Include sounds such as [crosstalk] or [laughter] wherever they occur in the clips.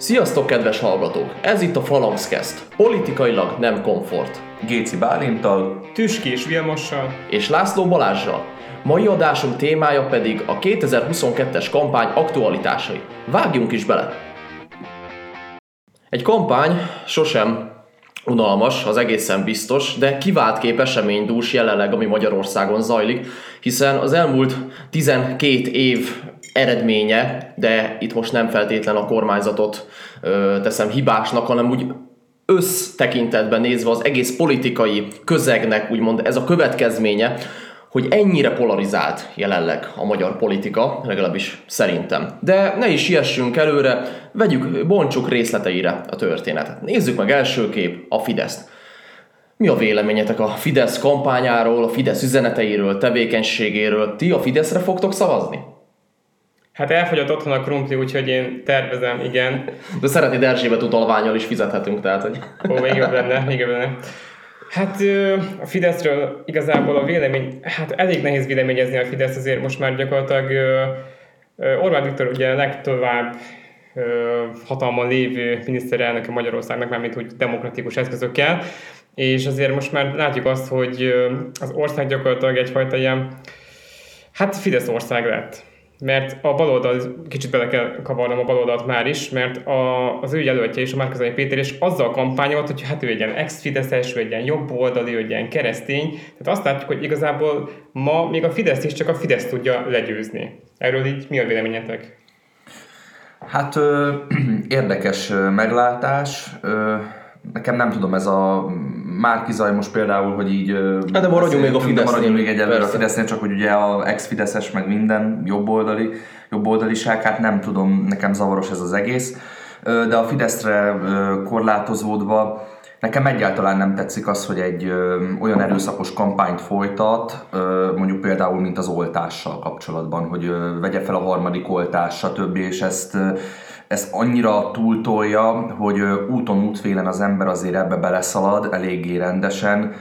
Sziasztok, kedves hallgatók! Ez itt a Phalanxcast. Politikailag nem komfort. Géci Bálintal, Tüskés Vilmossal És László Balázsral. Mai adásunk témája pedig a 2022-es kampány aktualitásai. Vágjunk is bele! Egy kampány sosem unalmas, az egészen biztos, de kivált kép eseménydús jelenleg, ami Magyarországon zajlik, hiszen az elmúlt 12 év eredménye, de itt most nem feltétlen a kormányzatot ö, teszem hibásnak, hanem úgy össztekintetben nézve az egész politikai közegnek, úgymond ez a következménye, hogy ennyire polarizált jelenleg a magyar politika, legalábbis szerintem. De ne is siessünk előre, vegyük, bontsuk részleteire a történetet. Nézzük meg első kép a Fideszt. Mi a véleményetek a Fidesz kampányáról, a Fidesz üzeneteiről, tevékenységéről? Ti a Fideszre fogtok szavazni? Hát elfogyott otthon a krumpli, úgyhogy én tervezem, igen. De szeretnéd Erzsébet utalványal is fizethetünk, tehát hogy... Ó, még jobb lenne, még jobb lenne. Hát a Fideszről igazából a vélemény, hát elég nehéz véleményezni a Fidesz, azért most már gyakorlatilag Orbán Viktor ugye legtovább hatalmon lévő miniszterelnöke Magyarországnak, mármint úgy demokratikus eszközökkel, és azért most már látjuk azt, hogy az ország gyakorlatilag egyfajta ilyen, hát Fidesz ország lett mert a baloldal, kicsit bele kell kavarnom a baloldalt már is, mert a, az ő jelöltje is, a Márkazai Péter is azzal kampányolt, hogy hát ő egy ilyen ex-fideszes, ő egy ilyen jobboldali, ő egy ilyen keresztény. Tehát azt látjuk, hogy igazából ma még a Fidesz is csak a Fidesz tudja legyőzni. Erről így mi a véleményetek? Hát ö, [clears throat] érdekes meglátás. Ö, nekem nem tudom, ez a Márki Zaj most például, hogy így... Hát de maradjunk még a Fidesznél. Maradjunk még egyelőre a Fidesznél, csak hogy ugye a ex-Fideszes meg minden jobboldali, jobboldaliság, hát nem tudom, nekem zavaros ez az egész. De a Fideszre korlátozódva, Nekem egyáltalán nem tetszik az, hogy egy ö, olyan erőszakos kampányt folytat, ö, mondjuk például, mint az oltással kapcsolatban, hogy ö, vegye fel a harmadik oltás, stb. És ezt ö, ezt annyira túltolja, hogy úton útfélen az ember azért ebbe beleszalad eléggé rendesen,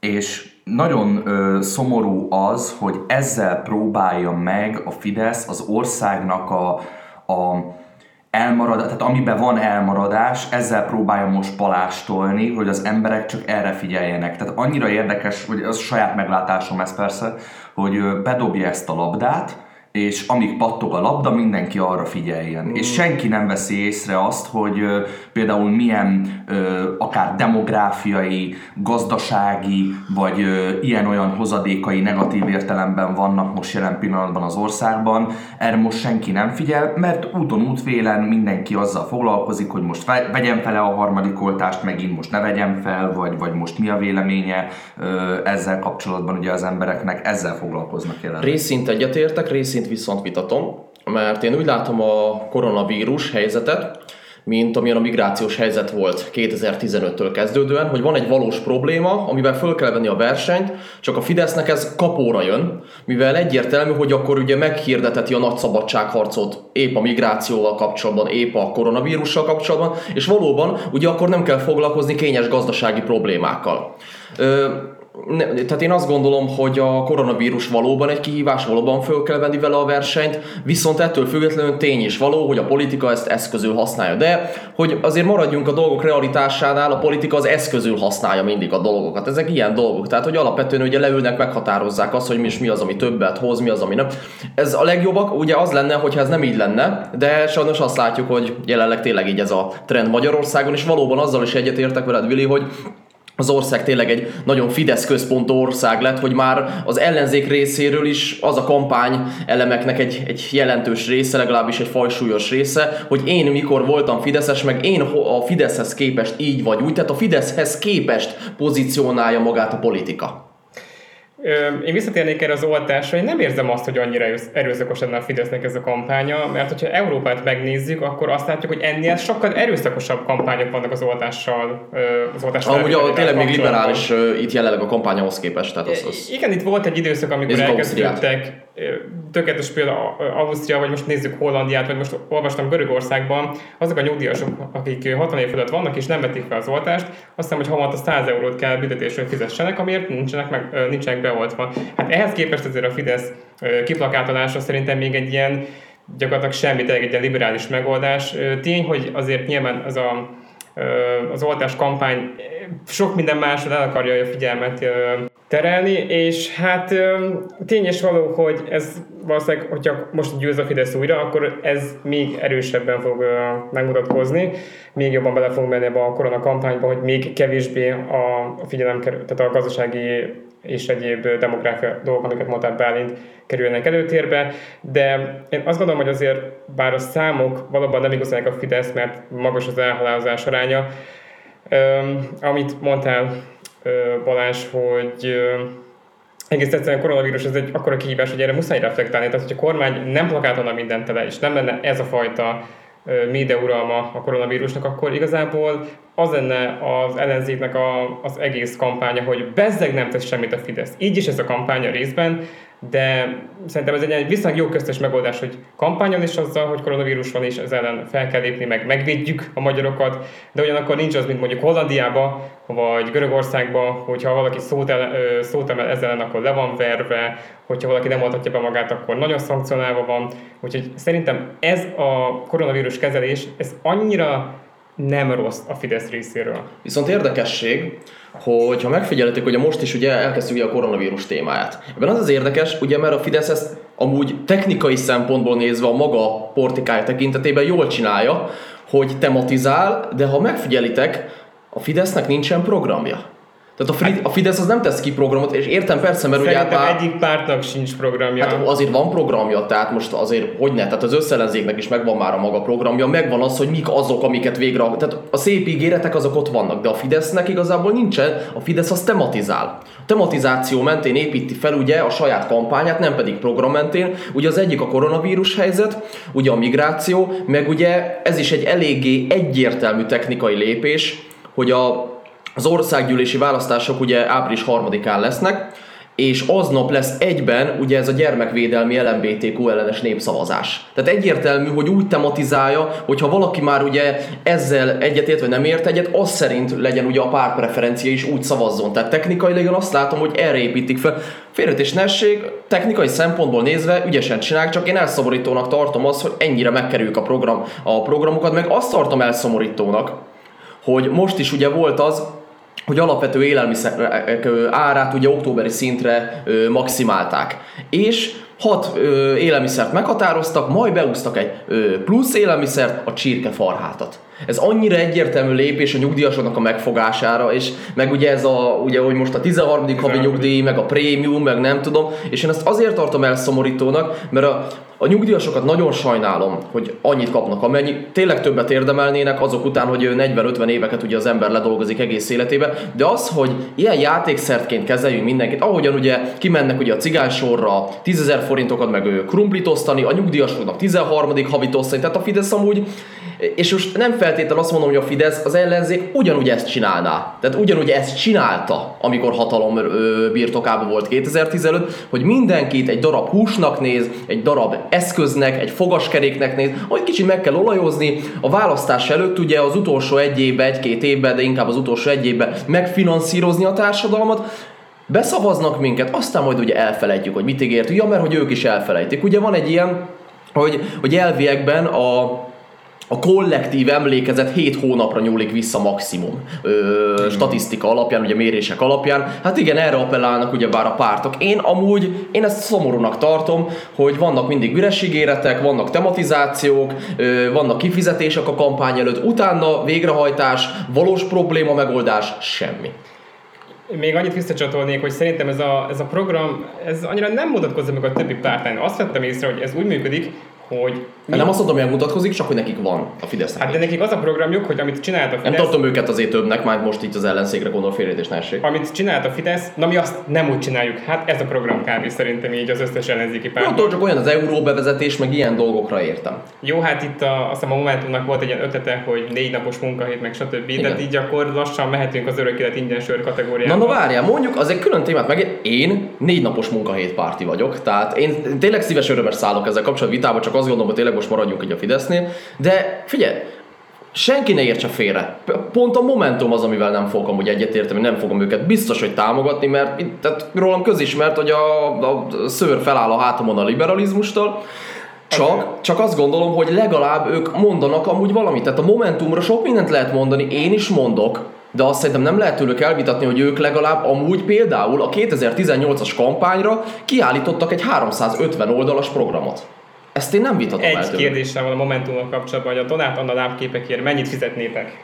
és nagyon ö, szomorú az, hogy ezzel próbálja meg a Fidesz az országnak a, a elmarad, tehát amiben van elmaradás, ezzel próbálja most palástolni, hogy az emberek csak erre figyeljenek. Tehát annyira érdekes, hogy az saját meglátásom ez persze, hogy bedobja ezt a labdát, és amíg pattog a labda, mindenki arra figyeljen. Mm. És senki nem veszi észre azt, hogy ö, például milyen ö, akár demográfiai, gazdasági, vagy ilyen-olyan hozadékai negatív értelemben vannak most jelen pillanatban az országban. Erre most senki nem figyel, mert úton útvélen mindenki azzal foglalkozik, hogy most vegyem fel a harmadik oltást, megint most ne vegyem fel, vagy, vagy most mi a véleménye ö, ezzel kapcsolatban ugye az embereknek ezzel foglalkoznak jelen. Részint egyetértek, részint részét viszont vitatom, mert én úgy látom a koronavírus helyzetet, mint amilyen a migrációs helyzet volt 2015-től kezdődően, hogy van egy valós probléma, amivel föl kell venni a versenyt, csak a Fidesznek ez kapóra jön, mivel egyértelmű, hogy akkor ugye meghirdeteti a nagy szabadságharcot épp a migrációval kapcsolatban, épp a koronavírussal kapcsolatban, és valóban ugye akkor nem kell foglalkozni kényes gazdasági problémákkal. Ö- ne, tehát én azt gondolom, hogy a koronavírus valóban egy kihívás, valóban föl kell venni vele a versenyt, viszont ettől függetlenül tény is való, hogy a politika ezt eszközül használja. De hogy azért maradjunk a dolgok realitásánál, a politika az eszközül használja mindig a dolgokat. Ezek ilyen dolgok. Tehát, hogy alapvetően ugye leülnek, meghatározzák azt, hogy mi, is, mi az, ami többet hoz, mi az, ami nem. Ez a legjobbak, ugye az lenne, hogyha ez nem így lenne, de sajnos azt látjuk, hogy jelenleg tényleg így ez a trend Magyarországon, és valóban azzal is egyetértek veled, Vili, hogy az ország tényleg egy nagyon Fidesz központú ország lett, hogy már az ellenzék részéről is az a kampány elemeknek egy, egy jelentős része, legalábbis egy fajsúlyos része, hogy én mikor voltam Fideszes, meg én a Fideszhez képest így vagy úgy, tehát a Fideszhez képest pozícionálja magát a politika. Én visszatérnék erre az oltásra, én nem érzem azt, hogy annyira erőszakos lenne a Fidesznek ez a kampánya, mert hogyha Európát megnézzük, akkor azt látjuk, hogy ennél sokkal erőszakosabb kampányok vannak az oltással. Az oltással Amúgy a, tényleg még liberális itt jelenleg a kampányhoz képest. Tehát az, az... Igen, itt volt egy időszak, amikor elkezdődtek tökéletes példa Ausztria, vagy most nézzük Hollandiát, vagy most olvastam Görögországban, azok a nyugdíjasok, akik 60 év fölött vannak és nem vették fel az oltást, azt hiszem, hogy havonta 100 eurót kell büntetésről fizessenek, amiért nincsenek, meg, nincsenek beoltva. Hát ehhez képest azért a Fidesz kiplakátolása szerintem még egy ilyen gyakorlatilag semmi, tényleg egy ilyen liberális megoldás. Tény, hogy azért nyilván az a az oltás kampány sok minden másra el akarja a figyelmet terelni, és hát tény való, hogy ez valószínűleg, hogyha most győz a Fidesz újra, akkor ez még erősebben fog megmutatkozni, még jobban bele fog menni ebbe a korona kampányba, hogy még kevésbé a figyelem kerül, tehát a gazdasági és egyéb demográfia dolgok, amiket mondtál Bálint, kerülnek előtérbe, de én azt gondolom, hogy azért bár a számok valóban nem igazolják a Fidesz, mert magas az elhalálozás aránya, amit mondtál Balázs, hogy egész egyszerűen a koronavírus ez egy akkora kihívás, hogy erre muszáj reflektálni. Tehát, hogy a kormány nem plakátolna mindent tele, és nem lenne ez a fajta média uralma a koronavírusnak, akkor igazából az lenne az ellenzéknek a, az egész kampánya, hogy bezzeg nem tesz semmit a Fidesz. Így is ez a kampánya részben, de szerintem ez egy viszonylag jó köztes megoldás, hogy kampányon is azzal, hogy koronavírus van, és ez ellen fel kell lépni, meg megvédjük a magyarokat, de ugyanakkor nincs az, mint mondjuk Hollandiába, vagy Görögországba, hogyha valaki szót, el, szót emel ezzel ellen, akkor le van verve, hogyha valaki nem oltatja be magát, akkor nagyon szankcionálva van. Úgyhogy szerintem ez a koronavírus kezelés, ez annyira nem rossz a Fidesz részéről. Viszont érdekesség, hogy ha megfigyelhetik, hogy most is ugye elkezdjük a koronavírus témáját. Ebben az az érdekes, ugye mert a Fidesz ezt amúgy technikai szempontból nézve a maga portikája tekintetében jól csinálja, hogy tematizál, de ha megfigyelitek, a Fidesznek nincsen programja. Tehát a, Fri- a Fidesz az nem tesz ki programot, és értem persze, mert Szerintem ugye hát egyik pártnak sincs programja. Hát azért van programja, tehát most azért, hogy ne, tehát az összellenzéknek is megvan már a maga programja, megvan az, hogy mik azok, amiket végre, tehát a szép ígéretek azok ott vannak, de a Fidesznek igazából nincsen, a Fidesz az tematizál. A tematizáció mentén építi fel ugye a saját kampányát, nem pedig program mentén. Ugye az egyik a koronavírus helyzet, ugye a migráció, meg ugye ez is egy eléggé egyértelmű technikai lépés, hogy a az országgyűlési választások ugye április 3-án lesznek, és aznap lesz egyben ugye ez a gyermekvédelmi LMBTQ ellenes népszavazás. Tehát egyértelmű, hogy úgy tematizálja, hogyha valaki már ugye ezzel egyetért, vagy nem ért egyet, az szerint legyen ugye a párpreferencia is úgy szavazzon. Tehát technikailag azt látom, hogy erre építik fel. Félretésnesség, technikai szempontból nézve ügyesen csinálják, csak én elszomorítónak tartom azt, hogy ennyire megkerüljük a, program, a programokat, meg azt tartom elszomorítónak, hogy most is ugye volt az, hogy alapvető élelmiszerek árát ugye októberi szintre maximálták. És hat ö, élelmiszert meghatároztak, majd beúztak egy ö, plusz élelmiszert, a csirkefarhátat. Ez annyira egyértelmű lépés a nyugdíjasoknak a megfogására, és meg ugye ez a, ugye, hogy most a 13. havi nyugdíj, meg a prémium, meg nem tudom, és én ezt azért tartom elszomorítónak, mert a, a nyugdíjasokat nagyon sajnálom, hogy annyit kapnak, amennyi tényleg többet érdemelnének azok után, hogy 40-50 éveket ugye az ember ledolgozik egész életébe, de az, hogy ilyen játékszertként kezeljünk mindenkit, ahogyan ugye kimennek ugye a cigánysorra 10 forintokat meg krumplit osztani, a nyugdíjasoknak 13. havit osztani, tehát a Fidesz amúgy és most nem feltétlenül azt mondom, hogy a Fidesz, az ellenzék ugyanúgy ezt csinálná. Tehát ugyanúgy ezt csinálta, amikor hatalom birtokában volt 2015, hogy mindenkit egy darab húsnak néz, egy darab eszköznek, egy fogaskeréknek néz, hogy kicsit meg kell olajozni. A választás előtt ugye az utolsó egy évben, egy-két évben, de inkább az utolsó egy évben megfinanszírozni a társadalmat, beszavaznak minket, aztán majd ugye elfelejtjük, hogy mit ígértük, ja, mert hogy ők is elfelejtik. Ugye van egy ilyen, hogy, hogy elviekben a a kollektív emlékezet 7 hónapra nyúlik vissza maximum ö, statisztika alapján, ugye mérések alapján. Hát igen, erre appellálnak ugye bár a pártok. Én amúgy, én ezt szomorúnak tartom, hogy vannak mindig üres ígéretek, vannak tematizációk, ö, vannak kifizetések a kampány előtt, utána végrehajtás, valós probléma megoldás, semmi. Még annyit visszacsatolnék, hogy szerintem ez a, ez a program, ez annyira nem mutatkozza meg a többi pártán. Azt vettem észre, hogy ez úgy működik, hogy... Hát nem azt mondom, hogy mutatkozik, csak hogy nekik van a Fidesznek. Hát de nekik az a programjuk, hogy amit csinált a Fidesz... Nem tartom őket azért többnek, már most itt az ellenszégre gondol félretés ne Amit csinált a Fidesz, na mi azt nem úgy csináljuk. Hát ez a program kb. szerintem így az összes ellenzéki párt. Jó, csak olyan az euró bevezetés, meg ilyen dolgokra értem. Jó, hát itt a, azt hiszem a Momentumnak volt egy ilyen ötlete, hogy négy napos munkahét, meg stb. Igen. Tehát így akkor lassan mehetünk az örök élet ingyen sör kategóriába. Na, na várjál, mondjuk az egy külön témát meg. Én négy napos munkahét párti vagyok, tehát én tényleg szíves örömmel szállok ezzel kapcsolatban vitába, csak azt gondolom, hogy tényleg most maradjunk egy a Fidesznél, de figyelj, senki ne értse félre. Pont a Momentum az, amivel nem fogom amúgy egyetérteni, nem fogom őket biztos, hogy támogatni, mert tehát rólam közismert, hogy a, a szőr feláll a hátamon a liberalizmustól, Csak, csak azt gondolom, hogy legalább ők mondanak amúgy valamit. Tehát a Momentumra sok mindent lehet mondani, én is mondok, de azt szerintem nem lehet tőlük elvitatni, hogy ők legalább amúgy például a 2018-as kampányra kiállítottak egy 350 oldalas programot. Ezt én nem vitatom el Egy tőlük. kérdésem van a Momentummal kapcsolatban, hogy a Donát Anna lábképekért mennyit fizetnétek?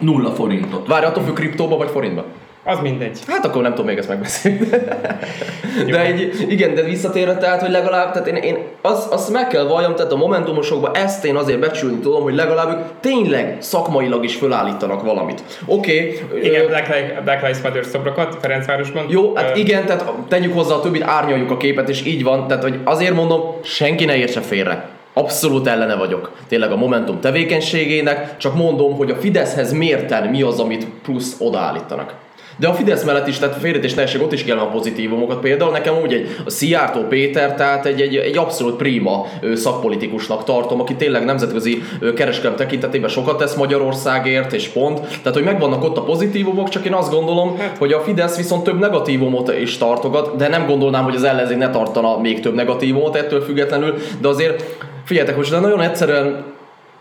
Nulla forintot. Várj, attól függ kriptóba vagy forintba? Az mindegy. Hát akkor nem tudom még ezt megbeszélni. [laughs] De egy, igen, de visszatérve tehát, hogy legalább, tehát én, én azt, azt meg kell valljam, tehát a momentumosokban ezt én azért becsülni tudom, hogy legalább ők tényleg szakmailag is fölállítanak valamit. Oké, okay, Igen, Black, Li- Black Lives Matter szobrokat Ferencvárosban. jó, hát Ö, igen, tehát tegyük hozzá a többit, árnyaljuk a képet, és így van. Tehát, hogy azért mondom, senki ne értse félre. Abszolút ellene vagyok. Tényleg a Momentum tevékenységének, csak mondom, hogy a Fideszhez mérten mi az, amit plusz odaállítanak. De a Fidesz mellett is, tehát félretés essék, ott is kell a pozitívumokat. Például nekem úgy egy a Szijjártó Péter, tehát egy, egy, egy abszolút prima szakpolitikusnak tartom, aki tényleg nemzetközi kereskedelem tekintetében sokat tesz Magyarországért, és pont. Tehát, hogy megvannak ott a pozitívumok, csak én azt gondolom, hogy a Fidesz viszont több negatívumot is tartogat, de nem gondolnám, hogy az ellenzék ne tartana még több negatívumot ettől függetlenül, de azért figyeljetek, most de nagyon egyszerűen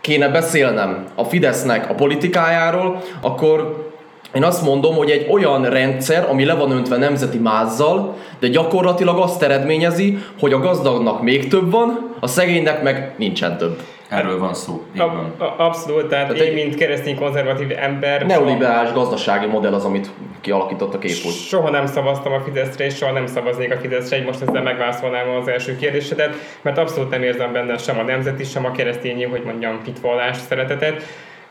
kéne beszélnem a Fidesznek a politikájáról, akkor én azt mondom, hogy egy olyan rendszer, ami le van öntve nemzeti mázzal, de gyakorlatilag azt eredményezi, hogy a gazdagnak még több van, a szegénynek meg nincsen több. Erről van szó. Ab- van. a- Abszolút, tehát, Tehát én, egy- mint keresztény konzervatív ember Neoliberális gazdasági modell az, amit kialakított a képút. soha nem szavaztam a Fideszre, és soha nem szavaznék a Fideszre, így most ezzel megválaszolnám az első kérdésedet, mert abszolút nem érzem benne sem a nemzeti, sem a keresztényi, hogy mondjam, hitvallás szeretetet.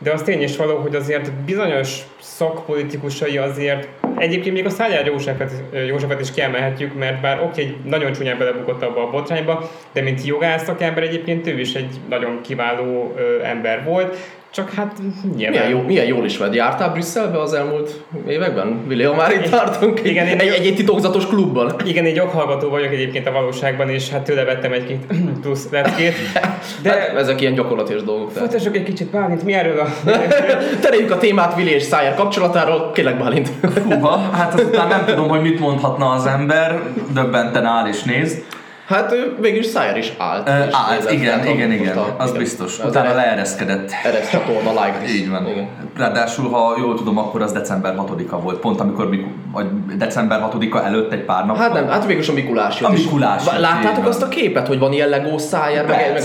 De az tény is való, hogy azért bizonyos szakpolitikusai azért Egyébként még a Szájár Józsefet, Józsefet is kiemelhetjük, mert bár oké, egy nagyon csúnyán belebukott abba a botrányba, de mint jogász szakember egyébként ő is egy nagyon kiváló ember volt, csak hát nyilván... Milyen, jó, milyen jól ismered. Jártál Brüsszelbe az elmúlt években? William, már itt tartunk. Igen, egy, egy, egy titokzatos klubban. Igen, egy joghallgató vagyok egyébként a valóságban, és hát tőle vettem egy-két [clears throat] plusz leckét. [laughs] De De hát, ezek ilyen gyakorlatilag dolgok. Folytassuk egy kicsit Bálint, mi erről a... [laughs] Tereljük a témát Willi és Szájer kapcsolatáról. Kérlek Bálint. Húha, hát azután nem tudom, hogy mit mondhatna az ember, döbbenten áll és néz. Hát ő végül Szájer is állt. Ö, és Állt, nézett, igen, igen, igen, a- az igen. biztos. Az Utána Eres- leereszkedett. Eres csatorna like. Így van. Igen. Ráadásul, ha jól tudom, akkor az december 6-a volt, pont amikor vagy december 6-a előtt egy pár nap. Hát nem, hát végül a Mikulás. A. Mikulás Láttátok azt a képet, hogy van ilyen Lego Szájer, meg, meg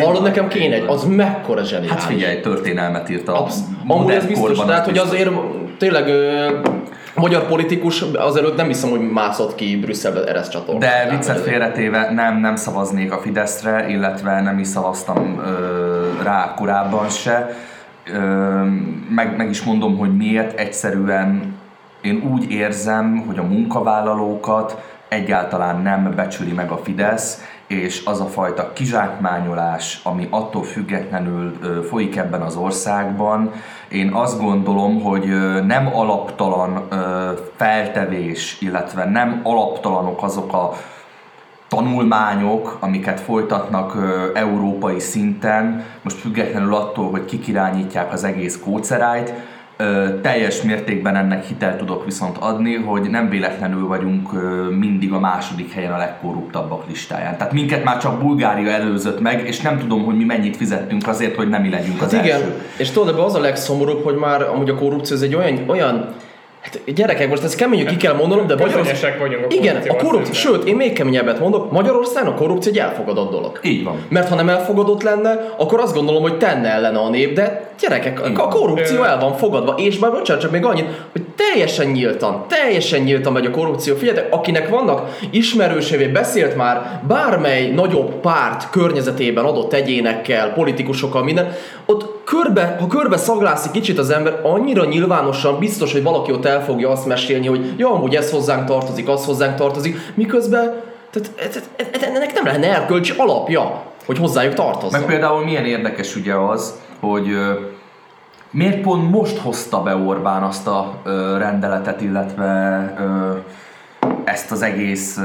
Hallod, nekem kéne egy, az mekkora zseniális. Hát figyelj, történelmet írt a Absz- modern ez biztos, korban, tehát hogy azért tényleg magyar politikus azelőtt nem hiszem, hogy mászott ki Brüsszelbe Eresz csatorna. De viccet félretéve nem, nem szavaznék a Fideszre, illetve nem is szavaztam ö, rá korábban se. Ö, meg, meg is mondom, hogy miért. Egyszerűen én úgy érzem, hogy a munkavállalókat egyáltalán nem becsüli meg a Fidesz, és az a fajta kizsákmányolás, ami attól függetlenül folyik ebben az országban, én azt gondolom, hogy nem alaptalan feltevés, illetve nem alaptalanok azok a tanulmányok, amiket folytatnak ö, európai szinten, most függetlenül attól, hogy kik irányítják az egész kócerájt, ö, teljes mértékben ennek hitel tudok viszont adni, hogy nem véletlenül vagyunk ö, mindig a második helyen a legkorruptabbak listáján. Tehát minket már csak Bulgária előzött meg, és nem tudom, hogy mi mennyit fizettünk azért, hogy nem mi legyünk az Hát igen, első. és tudod, ebben az a legszomorúbb, hogy már amúgy a korrupció ez egy olyan, olyan Hát gyerekek, most ezt keményen ki kell mondanom, de Magyarország... Vagyunk a Igen, a korrupció, sőt, én még keményebbet mondok, Magyarországon a korrupció egy elfogadott dolog. Így van. Mert ha nem elfogadott lenne, akkor azt gondolom, hogy tenne ellene a nép, de gyerekek, a van. korrupció el van fogadva, és már bocsánat, csak még annyit, hogy teljesen nyíltan, teljesen nyíltan megy a korrupció. Figyeljetek, akinek vannak ismerősévé, beszélt már bármely nagyobb párt környezetében adott egyénekkel, politikusokkal, minden, ott körbe, ha körbe szaglászik kicsit az ember, annyira nyilvánosan biztos, hogy valaki ott el fogja azt mesélni, hogy ja, amúgy ez hozzánk tartozik, az hozzánk tartozik, miközben tehát, tehát, ennek nem lenne erkölcsi alapja, hogy hozzájuk tartozzon. Meg például milyen érdekes ugye az, hogy miért pont most hozta be Orbán azt a ö, rendeletet, illetve ö, ezt az egész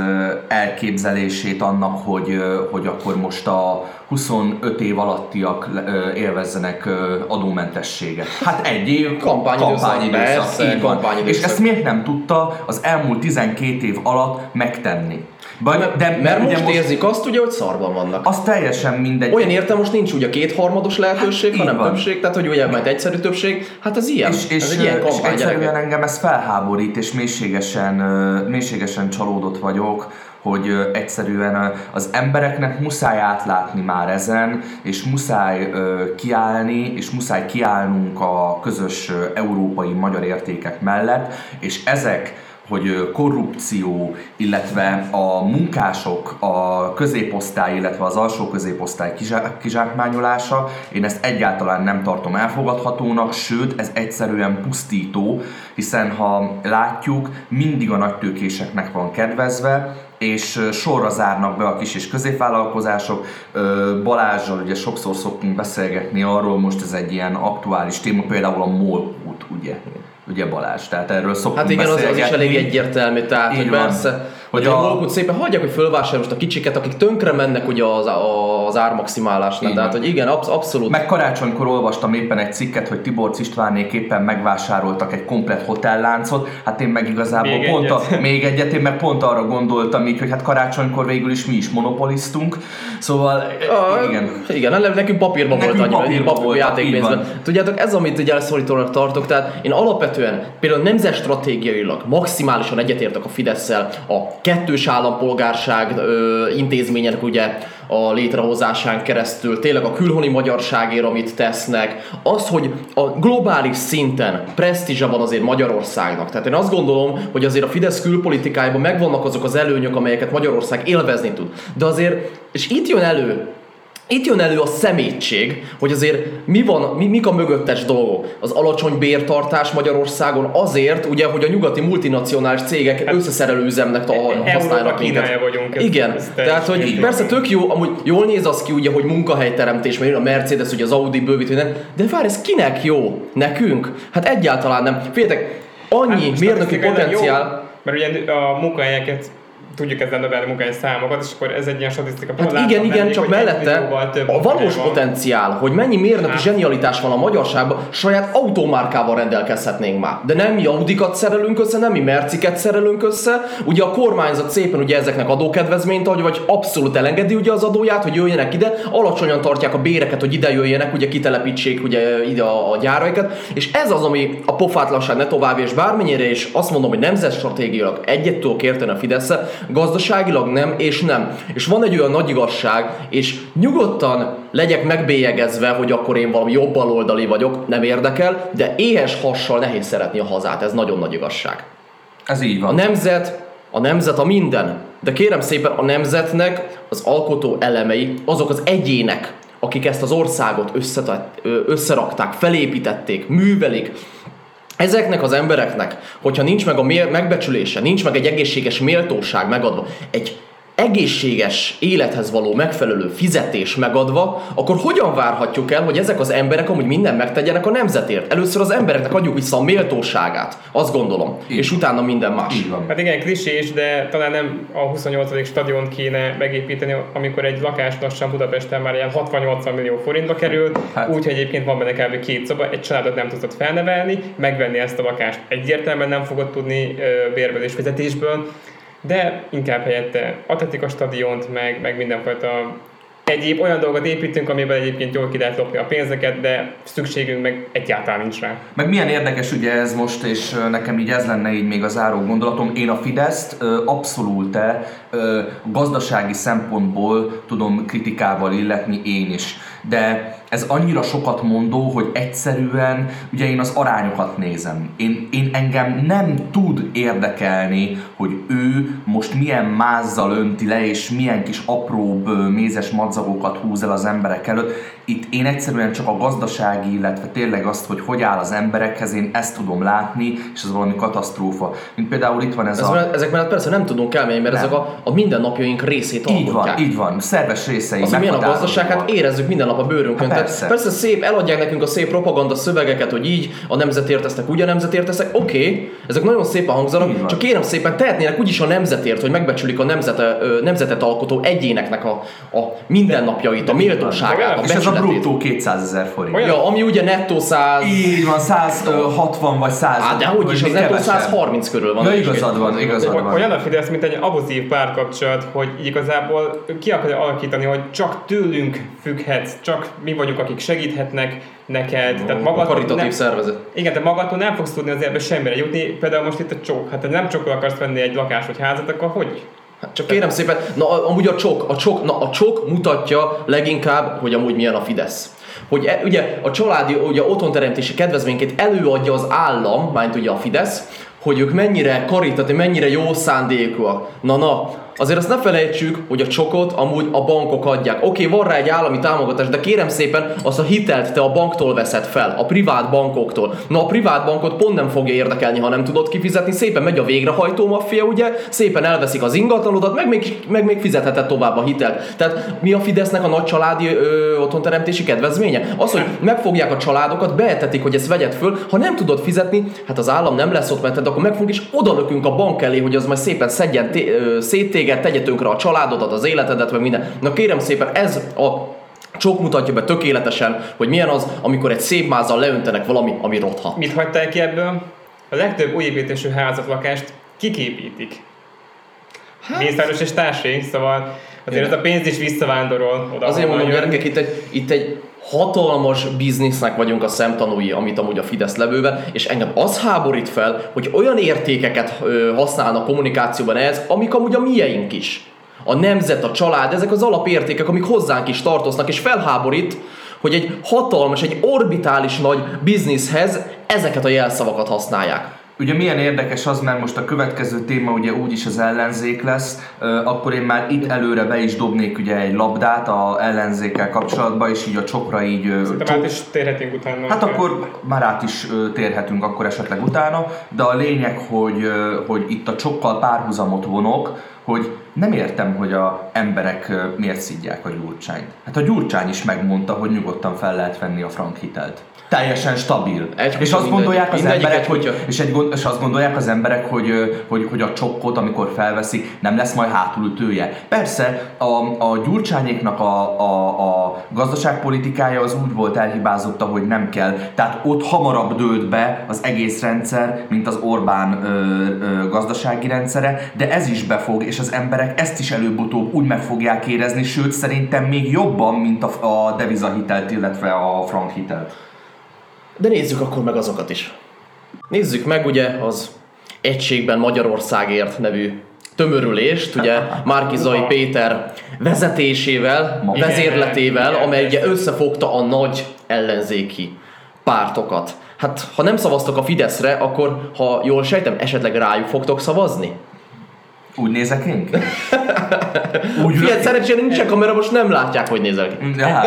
elképzelését annak, hogy, hogy akkor most a 25 év alattiak élvezzenek adómentességet. Hát egy év Kampányidőszak, persze, így van. kampányidőszak. És ezt miért nem tudta az elmúlt 12 év alatt megtenni? Vagy, Mert, de, mert ugye most, érzik azt ugye, hogy szarban vannak. Az teljesen mindegy. Olyan értem, most nincs ugye kétharmados lehetőség, Hát, hanem van. többség, tehát hogy ugye majd egyszerű többség, hát ez ilyen. és, és, ez egy ilyen és egyszerűen gyerekek. engem ez felháborít, és mélységesen, mélységesen csalódott vagyok, hogy egyszerűen az embereknek muszáj átlátni már ezen, és muszáj kiállni, és muszáj kiállnunk a közös európai magyar értékek mellett, és ezek hogy korrupció, illetve a munkások, a középosztály, illetve az alsó középosztály kizsá- kizsákmányolása, én ezt egyáltalán nem tartom elfogadhatónak, sőt, ez egyszerűen pusztító, hiszen ha látjuk, mindig a nagytőkéseknek van kedvezve, és sorra zárnak be a kis és középvállalkozások. Balázsral ugye sokszor szoktunk beszélgetni arról, most ez egy ilyen aktuális téma, például a MOL út, ugye? Ugye Balázs, tehát erről szoktunk Hát igen, az, az is beszélgetni. elég egyértelmű, tehát Így hogy van. persze, hogy a a- Volkut szépen hagyják, hogy fölvásárolja most a kicsiket, akik tönkre mennek ugye az, az ármaximálásnál. Tehát, hogy igen, absz- abszolút. Meg karácsonykor olvastam éppen egy cikket, hogy Tiborcs Istvánék éppen megvásároltak egy komplet hotelláncot, hát én meg igazából Még pont egyet? A, még egyet, én meg pont arra gondoltam így, hogy hát karácsonykor végül is mi is monopoliztunk, szóval Ah, igen. Igen, ne- nekünk papírban Nekünk volt annyi, papírban papír, volt, így játékpénzben. Tudjátok, ez amit ugye elszólítónak tartok, tehát én alapvetően például nemzetstratégiailag maximálisan egyetértek a fidesz a kettős állampolgárság ö, intézmények ugye a létrehozásán keresztül, tényleg a külhoni magyarságért, amit tesznek, az, hogy a globális szinten presztízse van azért Magyarországnak. Tehát én azt gondolom, hogy azért a Fidesz külpolitikájában megvannak azok az előnyök, amelyeket Magyarország élvezni tud. De azért, és itt jön elő itt jön elő a szemétség, hogy azért mi van, mi, mik a mögöttes dolgok. Az alacsony bértartás Magyarországon azért, ugye, hogy a nyugati multinacionális cégek hát, összeszerelő üzemnek használnak minket. Vagyunk, ez- Igen, ez tehát hogy teljesen persze tök jó, amúgy jól néz az ki ugye, hogy munkahelyteremtés, mert jön a Mercedes, ugye az Audi minden, de várj, ez kinek jó? Nekünk? Hát egyáltalán nem. Figyeljetek, annyi Hát, mérnöki potenciál, Jó, mert ugye a munkahelyeket tudjuk ezzel növelni munkahely számokat, és akkor ez egy ilyen statisztika. Hát igen, igen, csak mellette a valós van. potenciál, hogy mennyi mérnöki Hát. zsenialitás van a magyarságban, saját automárkával rendelkezhetnénk már. De nem mi Audikat szerelünk össze, nem mi Merciket szerelünk össze. Ugye a kormányzat szépen ugye ezeknek adókedvezményt adja, vagy abszolút elengedi ugye az adóját, hogy jöjjenek ide, alacsonyan tartják a béreket, hogy ide jöjjenek, ugye kitelepítsék ugye ide a, a gyáraikat. És ez az, ami a pofátlanság ne tovább, és bármennyire is azt mondom, hogy nemzetstratégiailag egyet tudok érteni a fidesz gazdaságilag nem, és nem. És van egy olyan nagy igazság, és nyugodtan legyek megbélyegezve, hogy akkor én valami jobbaloldali vagyok, nem érdekel, de éhes hassal nehéz szeretni a hazát, ez nagyon nagy igazság. Ez így van. A nemzet, a nemzet a minden. De kérem szépen, a nemzetnek az alkotó elemei, azok az egyének, akik ezt az országot összerakták, felépítették, művelik, Ezeknek az embereknek, hogyha nincs meg a megbecsülése, nincs meg egy egészséges méltóság megadva, egy egészséges élethez való megfelelő fizetés megadva, akkor hogyan várhatjuk el, hogy ezek az emberek amúgy minden megtegyenek a nemzetért? Először az embereknek adjuk vissza a méltóságát, azt gondolom, Így és utána minden más. Így van. Hát igen, klisés, de talán nem a 28. stadiont kéne megépíteni, amikor egy lakás lassan Budapesten már ilyen 60-80 millió forintba kerül, Hát. hát. úgy, hogy egyébként van benne kb. két szoba, egy családot nem tudod felnevelni, megvenni ezt a lakást egyértelműen nem fogod tudni bérből és fizetésből, de inkább helyette atletika stadiont, meg, meg mindenfajta egyéb olyan dolgot építünk, amiben egyébként jól ki lehet lopni a pénzeket, de szükségünk meg egyáltalán nincs rá. Meg milyen érdekes ugye ez most, és nekem így ez lenne így még az záró gondolatom. Én a Fideszt abszolút gazdasági szempontból tudom kritikával illetni én is. De ez annyira sokat mondó, hogy egyszerűen ugye én az arányokat nézem. Én, én engem nem tud érdekelni, hogy ő most milyen mázzal önti le, és milyen kis apróbb mézes madzagokat húz el az emberek előtt. Itt én egyszerűen csak a gazdasági, illetve tényleg azt, hogy hogy áll az emberekhez, én ezt tudom látni, és ez valami katasztrófa. Mint például itt van ez, Ez a... mellett, ezek mellett persze nem tudunk elmenni, mert Nem. ezek a, a mindennapjaink részét Így van, alkotják. így van, szerves részei. Az, milyen a gazdaság, hát érezzük minden nap a bőrünkön. Hát persze. persze szép, eladják nekünk a szép propaganda szövegeket, hogy így a nemzetért tesznek, úgy a nemzetért tesznek. Oké, okay, ezek nagyon szépen hangzanak, csak kérem szépen tehetnének úgyis a nemzetért, hogy megbecsülik a nemzete, nemzetet alkotó egyéneknek a, a mindennapjait, a méltóságát, a És ez a bruttó 200 ezer forint. Olyan- Ja, ami ugye nettó 100... Így van, 160 vagy 100. Á, de hogy is, az nettó kevesebb. 130 körül van. Ja, igazad van, igazad van. Olyan a Fidesz, mint egy abuzív párkapcsolat, hogy igazából ki akarja alakítani, hogy csak tőlünk függhetsz, csak mi vagyunk, akik segíthetnek neked. Tehát A magadtól karitatív nem, szervezet. igen, de magadtól nem fogsz tudni azért ebbe semmire jutni. Például most itt a csók. Hát ha nem csókol akarsz venni egy lakás vagy házat, akkor hogy? Hát Csak kérem szépen, na amúgy a csok, a csok, na a csok mutatja leginkább, hogy amúgy milyen a Fidesz. Hogy e, ugye a családi, ugye otthonteremtési kedvezményként előadja az állam, mint ugye a Fidesz, hogy ők mennyire karitatív, mennyire jó szándékúak. Na na, azért azt ne felejtsük, hogy a csokot amúgy a bankok adják. Oké, van rá egy állami támogatás, de kérem szépen azt a hitelt te a banktól veszed fel, a privát bankoktól. Na a privát bankot pont nem fogja érdekelni, ha nem tudod kifizetni, szépen megy a végrehajtó maffia, ugye, szépen elveszik az ingatlanodat, meg még, meg még fizetheted tovább a hitelt. Tehát mi a Fidesznek a nagy családi ö, otthonteremtési kedvezménye? Az, hogy megfogják a családokat, beetetik, hogy ezt vegyed föl, ha nem tudod fizetni, hát az állam nem lesz ott, mert akkor megfogunk és odalökünk a bank elé, hogy az majd szépen szedjen té- ö, szét téged, tegye tönkre a családodat, az életedet, meg minden. Na kérem szépen, ez a csok mutatja be tökéletesen, hogy milyen az, amikor egy szép mázzal leöntenek valami, ami rotha. Mit hagytál ki ebből? A legtöbb új építésű házat, lakást kik építik? Hát... Mészáros és társai, szóval azért ez a pénz is visszavándorol oda. Azért mondom, jön. gyerekek, itt egy, itt egy hatalmas biznisznek vagyunk a szemtanúi, amit amúgy a Fidesz levővel, és engem az háborít fel, hogy olyan értékeket használnak kommunikációban ehhez, amik amúgy a mieink is. A nemzet, a család, ezek az alapértékek, amik hozzánk is tartoznak, és felháborít, hogy egy hatalmas, egy orbitális nagy bizniszhez ezeket a jelszavakat használják. Ugye milyen érdekes az, mert most a következő téma ugye úgyis az ellenzék lesz, akkor én már itt előre be is dobnék ugye egy labdát a ellenzékkel kapcsolatban, és így a csokra így... Szerintem csok- át is térhetünk utána. Hát akkor már át is térhetünk akkor esetleg utána, de a lényeg, hogy, hogy itt a csokkal párhuzamot vonok, hogy nem értem, hogy a emberek miért szidják a gyurcsányt. Hát a gyurcsány is megmondta, hogy nyugodtan fel lehet venni a frank hitelt. Teljesen stabil. Egy és azt gondolják az emberek, hogy, és, egy, és azt gondolják az emberek, hogy, hogy, hogy a csokkot, amikor felveszik, nem lesz majd hátulütője. Persze, a, a gyurcsányéknak a, a, a gazdaságpolitikája az úgy volt elhibázotta, hogy nem kell. Tehát ott hamarabb dőlt be az egész rendszer, mint az Orbán ö, ö, gazdasági rendszere, de ez is befog, és az emberek ezt is előbb-utóbb úgy meg fogják érezni, sőt szerintem még jobban, mint a, a devizahitelt, illetve a frank hitelt. De nézzük akkor meg azokat is. Nézzük meg ugye az Egységben Magyarországért nevű tömörülést, ugye [laughs] Márkizai Péter vezetésével, Ma- vezérletével, Igen, amely ugye összefogta a nagy ellenzéki pártokat. Hát, ha nem szavaztok a Fideszre, akkor, ha jól sejtem, esetleg rájuk fogtok szavazni? Úgy nézek én? [laughs] Úgy Figyelj, szerencsére nincsen kamera, most nem látják, hogy nézel ki. Ja,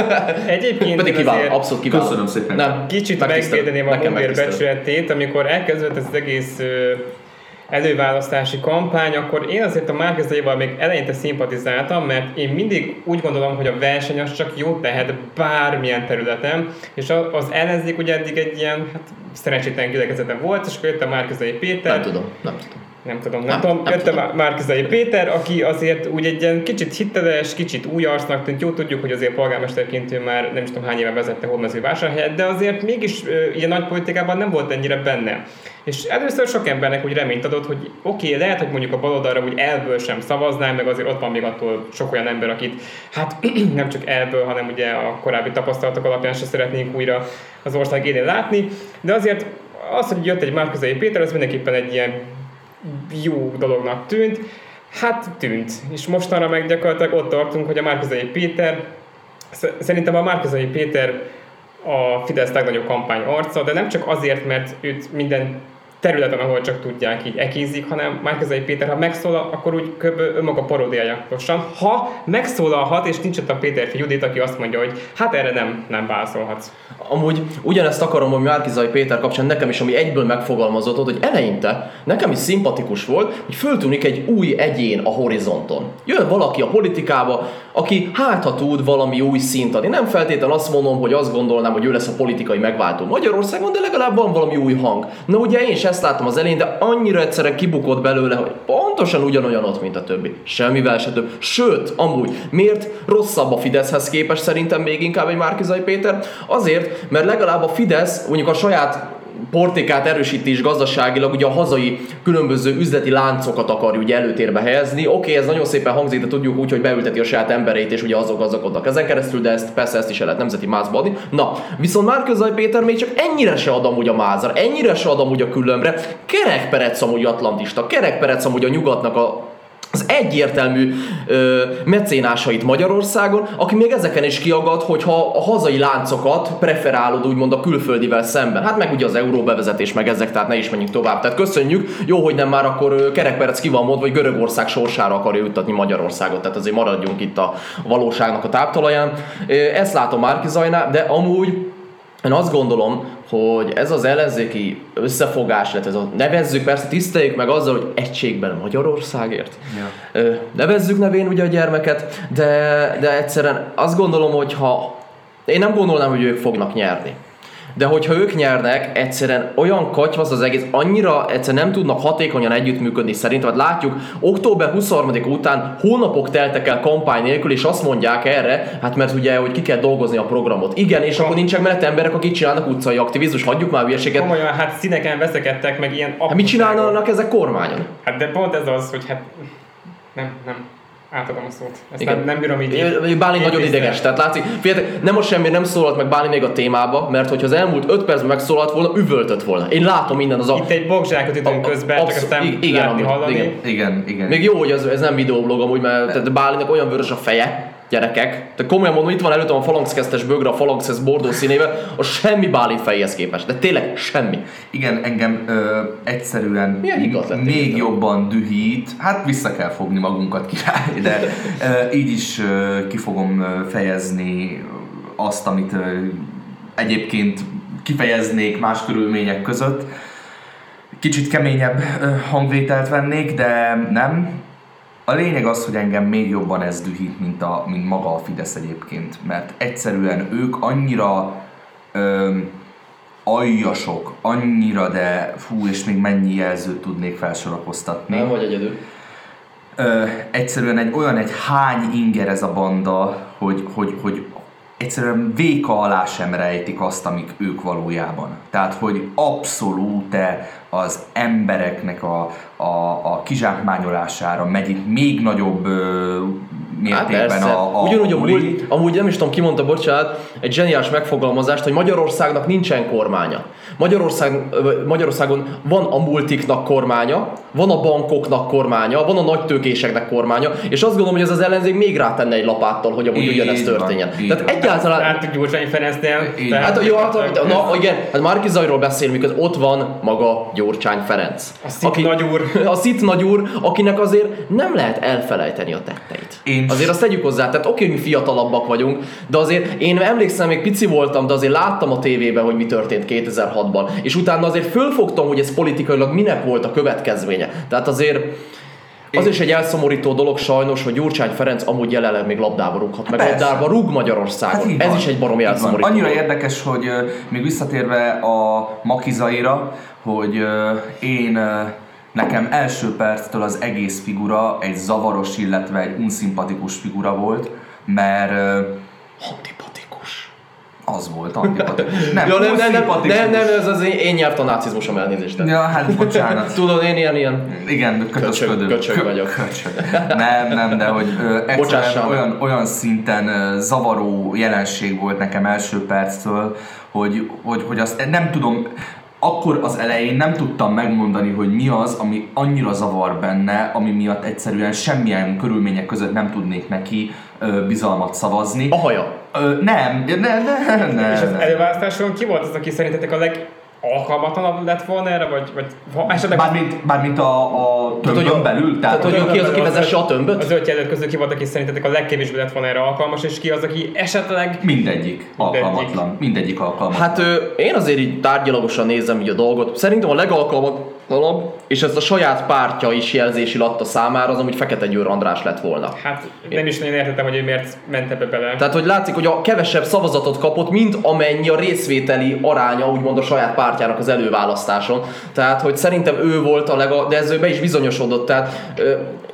Egyébként Pedig kiváló, abszolút kiváló. Köszönöm szépen. Nem, Kicsit megvédeném a Honvér becsületét, amikor elkezdődött ez az egész előválasztási kampány, akkor én azért a Márkezaival még eleinte szimpatizáltam, mert én mindig úgy gondolom, hogy a verseny az csak jót tehet bármilyen területen, és a- az ellenzék ugye eddig egy ilyen hát, szerencsétlen gyülekezete volt, és akkor jött a Márkezai Péter, Nem tudom, nem tudom. Nem tudom, nem, Nem, tudom, nem jött a Márkizai Péter, aki azért úgy egy ilyen kicsit hiteles, kicsit új arcnak tűnt. Jó tudjuk, hogy azért polgármesterként ő már nem is tudom hány éve vezette Hódmezővásárhelyet, de azért mégis ilyen nagy politikában nem volt ennyire benne. És először sok embernek úgy reményt adott, hogy oké, okay, lehet, hogy mondjuk a baloldalra úgy elből sem szavaznál, meg azért ott van még attól sok olyan ember, akit hát [clears throat] nem csak elből, hanem ugye a korábbi tapasztalatok alapján se szeretnénk újra az ország élén látni, de azért az, hogy jött egy Márkizai Péter, az mindenképpen egy ilyen jó dolognak tűnt. Hát tűnt. És mostanra meg gyakorlatilag ott tartunk, hogy a Márkizai Péter, sz- szerintem a Márkizai Péter a Fidesz legnagyobb kampány arca, de nem csak azért, mert őt minden területen, ahol csak tudják, így ekézik, hanem Márkizai Péter, ha megszólal, akkor úgy kb. önmaga paródiája lassan. Ha megszólalhat, és nincs ott a Péter Judit, aki azt mondja, hogy hát erre nem, nem válaszolhatsz. Amúgy ugyanezt akarom, hogy Márkizai Péter kapcsán nekem is, ami egyből megfogalmazott, hogy eleinte nekem is szimpatikus volt, hogy föltűnik egy új egyén a horizonton. Jön valaki a politikába, aki hát ha tud valami új szint adni. Nem feltétlenül azt mondom, hogy azt gondolnám, hogy ő lesz a politikai megváltó Magyarországon, de legalább van valami új hang. Na ugye én is ezt láttam az elején, de annyira egyszerre kibukott belőle, hogy pontosan ugyanolyan ott, mint a többi. Semmivel se több. Sőt, amúgy, miért rosszabb a Fideszhez képest szerintem még inkább egy Márkizai Péter? Azért, mert legalább a Fidesz mondjuk a saját portékát erősíti is gazdaságilag, ugye a hazai különböző üzleti láncokat akarja ugye előtérbe helyezni. Oké, okay, ez nagyon szépen hangzik, de tudjuk úgy, hogy beülteti a saját embereit, és ugye azok gazdagodnak ezen keresztül, de ezt persze ezt is el lehet nemzeti mázba adni. Na, viszont már Közaj Péter még csak ennyire se ad amúgy a mázar, ennyire se ad amúgy a különbre. Kerekperec amúgy atlantista, kerekperec amúgy a nyugatnak a az egyértelmű ö, mecénásait Magyarországon, aki még ezeken is kiagad, hogyha a hazai láncokat preferálod úgymond a külföldivel szemben. Hát meg ugye az euró bevezetés, meg ezek, tehát ne is menjünk tovább. Tehát köszönjük, jó, hogy nem már akkor kerekperec ki van mondva, hogy Görögország sorsára akarja juttatni Magyarországot, tehát azért maradjunk itt a valóságnak a táptalaján. Ezt látom Márki Zajnál, de amúgy én azt gondolom, hogy ez az ellenzéki összefogás, illetve ez a nevezzük, persze tiszteljük meg azzal, hogy egységben Magyarországért. Ja. Nevezzük nevén ugye a gyermeket, de, de egyszerűen azt gondolom, hogy ha én nem gondolnám, hogy ők fognak nyerni de hogyha ők nyernek, egyszerűen olyan katyvasz az egész, annyira egyszerűen nem tudnak hatékonyan együttműködni szerintem. Hát látjuk, október 23 után hónapok teltek el kampány nélkül, és azt mondják erre, hát mert ugye, hogy ki kell dolgozni a programot. Igen, és ha. akkor nincsenek mellett emberek, akik csinálnak utcai aktivizmus, hagyjuk már hülyeséget. Komolyan, hát színeken veszekedtek, meg ilyen... Hát mit csinálnak ezek kormányon? Hát de pont ez az, hogy hát nem, nem átadom a szót. Ezt Igen. nem, nem bírom így. Bálint nagyon ideges, tehát látszik, figyeljetek, nem most semmi nem szólalt meg Bálint még a témába, mert hogyha az elmúlt 5 percben megszólalt volna, üvöltött volna. Én látom minden az a... Itt egy bokzsákot időn közben, absz- csak aztán igen, látni, hallani. Igen, igen, igen. Még jó, hogy ez, ez nem videóblog amúgy, mert tehát Bálintnak olyan vörös a feje, gyerekek. De komolyan mondom, itt van előttem a falangszkesztes bögre, a falangszesz bordó színével, a semmi Bálint fejéhez képest. De tényleg semmi. Igen, engem ö, egyszerűen m- még jobban dühít. Hát vissza kell fogni magunkat király, de ö, így is ö, ki fogom fejezni azt, amit ö, egyébként kifejeznék más körülmények között. Kicsit keményebb hangvételt vennék, de nem a lényeg az, hogy engem még jobban ez dühít, mint, a, mint maga a Fidesz egyébként, mert egyszerűen ők annyira ö, aljasok, annyira, de fú, és még mennyi jelzőt tudnék felsorakoztatni. Nem vagy egyedül. Ö, egyszerűen egy olyan egy hány inger ez a banda, hogy, hogy, hogy egyszerűen véka alá sem rejtik azt, amik ők valójában. Tehát, hogy abszolút az embereknek a, a, a kizsákmányolására megy itt még nagyobb ö, mértékben hát a, a, Ugyanúgy a múlt, amúgy nem is tudom, ki mondta, bocsánat, egy zseniális megfogalmazást, hogy Magyarországnak nincsen kormánya. Magyarország, Magyarországon van a multiknak kormánya, van a bankoknak kormánya, van a nagy tőkéseknek kormánya, és azt gondolom, hogy ez az ellenzék még rátenne egy lapáttal, hogy amúgy ugyanezt történjen. Van, Tehát egyáltalán... Hát Gyurcsány Ferencnél. Hát jó, hát, na, igen, hát Márki Zajról beszélünk, mikor ott van maga Gyurcsány Ferenc. A szit aki, nagyúr. [laughs] A szit nagyúr, akinek azért nem lehet elfelejteni a tetteit. Én Azért azt tegyük hozzá, tehát oké, hogy mi fiatalabbak vagyunk, de azért én emlékszem, még pici voltam, de azért láttam a tévében, hogy mi történt 2006-ban. És utána azért fölfogtam, hogy ez politikailag minek volt a következménye. Tehát azért az is egy elszomorító dolog sajnos, hogy Gyurcsány Ferenc amúgy jelenleg még labdába rúghat, meg Persze. labdába rúg Magyarországon. Hát Ez van. is egy baromi elszomorító. Annyira dolog. érdekes, hogy még visszatérve a Makizaira, hogy én Nekem első perctől az egész figura egy zavaros, illetve egy unszimpatikus figura volt, mert... Antipatikus. Az volt, antipatikus. [laughs] Nem, ja, nem, nem, nem, nem, nem, ez az én, én nyelvtan nácizmusom elnézést. Ja, hát bocsánat. [laughs] Tudod, én ilyen, ilyen... Igen, köcsög, köcsög vagyok. Köcsög. Nem, nem, de hogy ö, [laughs] olyan, olyan szinten zavaró jelenség volt nekem első perctől, hogy, hogy, hogy azt nem tudom, akkor az elején nem tudtam megmondani, hogy mi az, ami annyira zavar benne, ami miatt egyszerűen semmilyen körülmények között nem tudnék neki ö, bizalmat szavazni. A haja. Ö, nem, ne, ne, ne, És az előválasztáson ki volt az, aki szerintetek a leg alkalmatlanabb lett volna erre, vagy, vagy esetleg Bármint, bármint a, a tömbön hogy a- belül? tehát, hogy Tömbön ki az, aki vezesse a Az tömböt? öt jelölt közül ki volt, aki szerintetek a legkevésbé lett volna erre alkalmas, és ki az, aki esetleg Mindegyik alkalmatlan. Mindegyik alkalmatlan. Hát ö, én azért így tárgyalagosan nézem így a dolgot. Szerintem a legalkalmatlanabb, és ezt a saját pártja is jelzési latta számára, az amúgy Fekete Győr András lett volna. Hát nem is nagyon értettem, hogy ő miért ment ebbe bele. Tehát, hogy látszik, hogy a kevesebb szavazatot kapott, mint amennyi a részvételi aránya, úgymond a saját pártjának az előválasztáson. Tehát, hogy szerintem ő volt a lega, de ez be is bizonyosodott. Tehát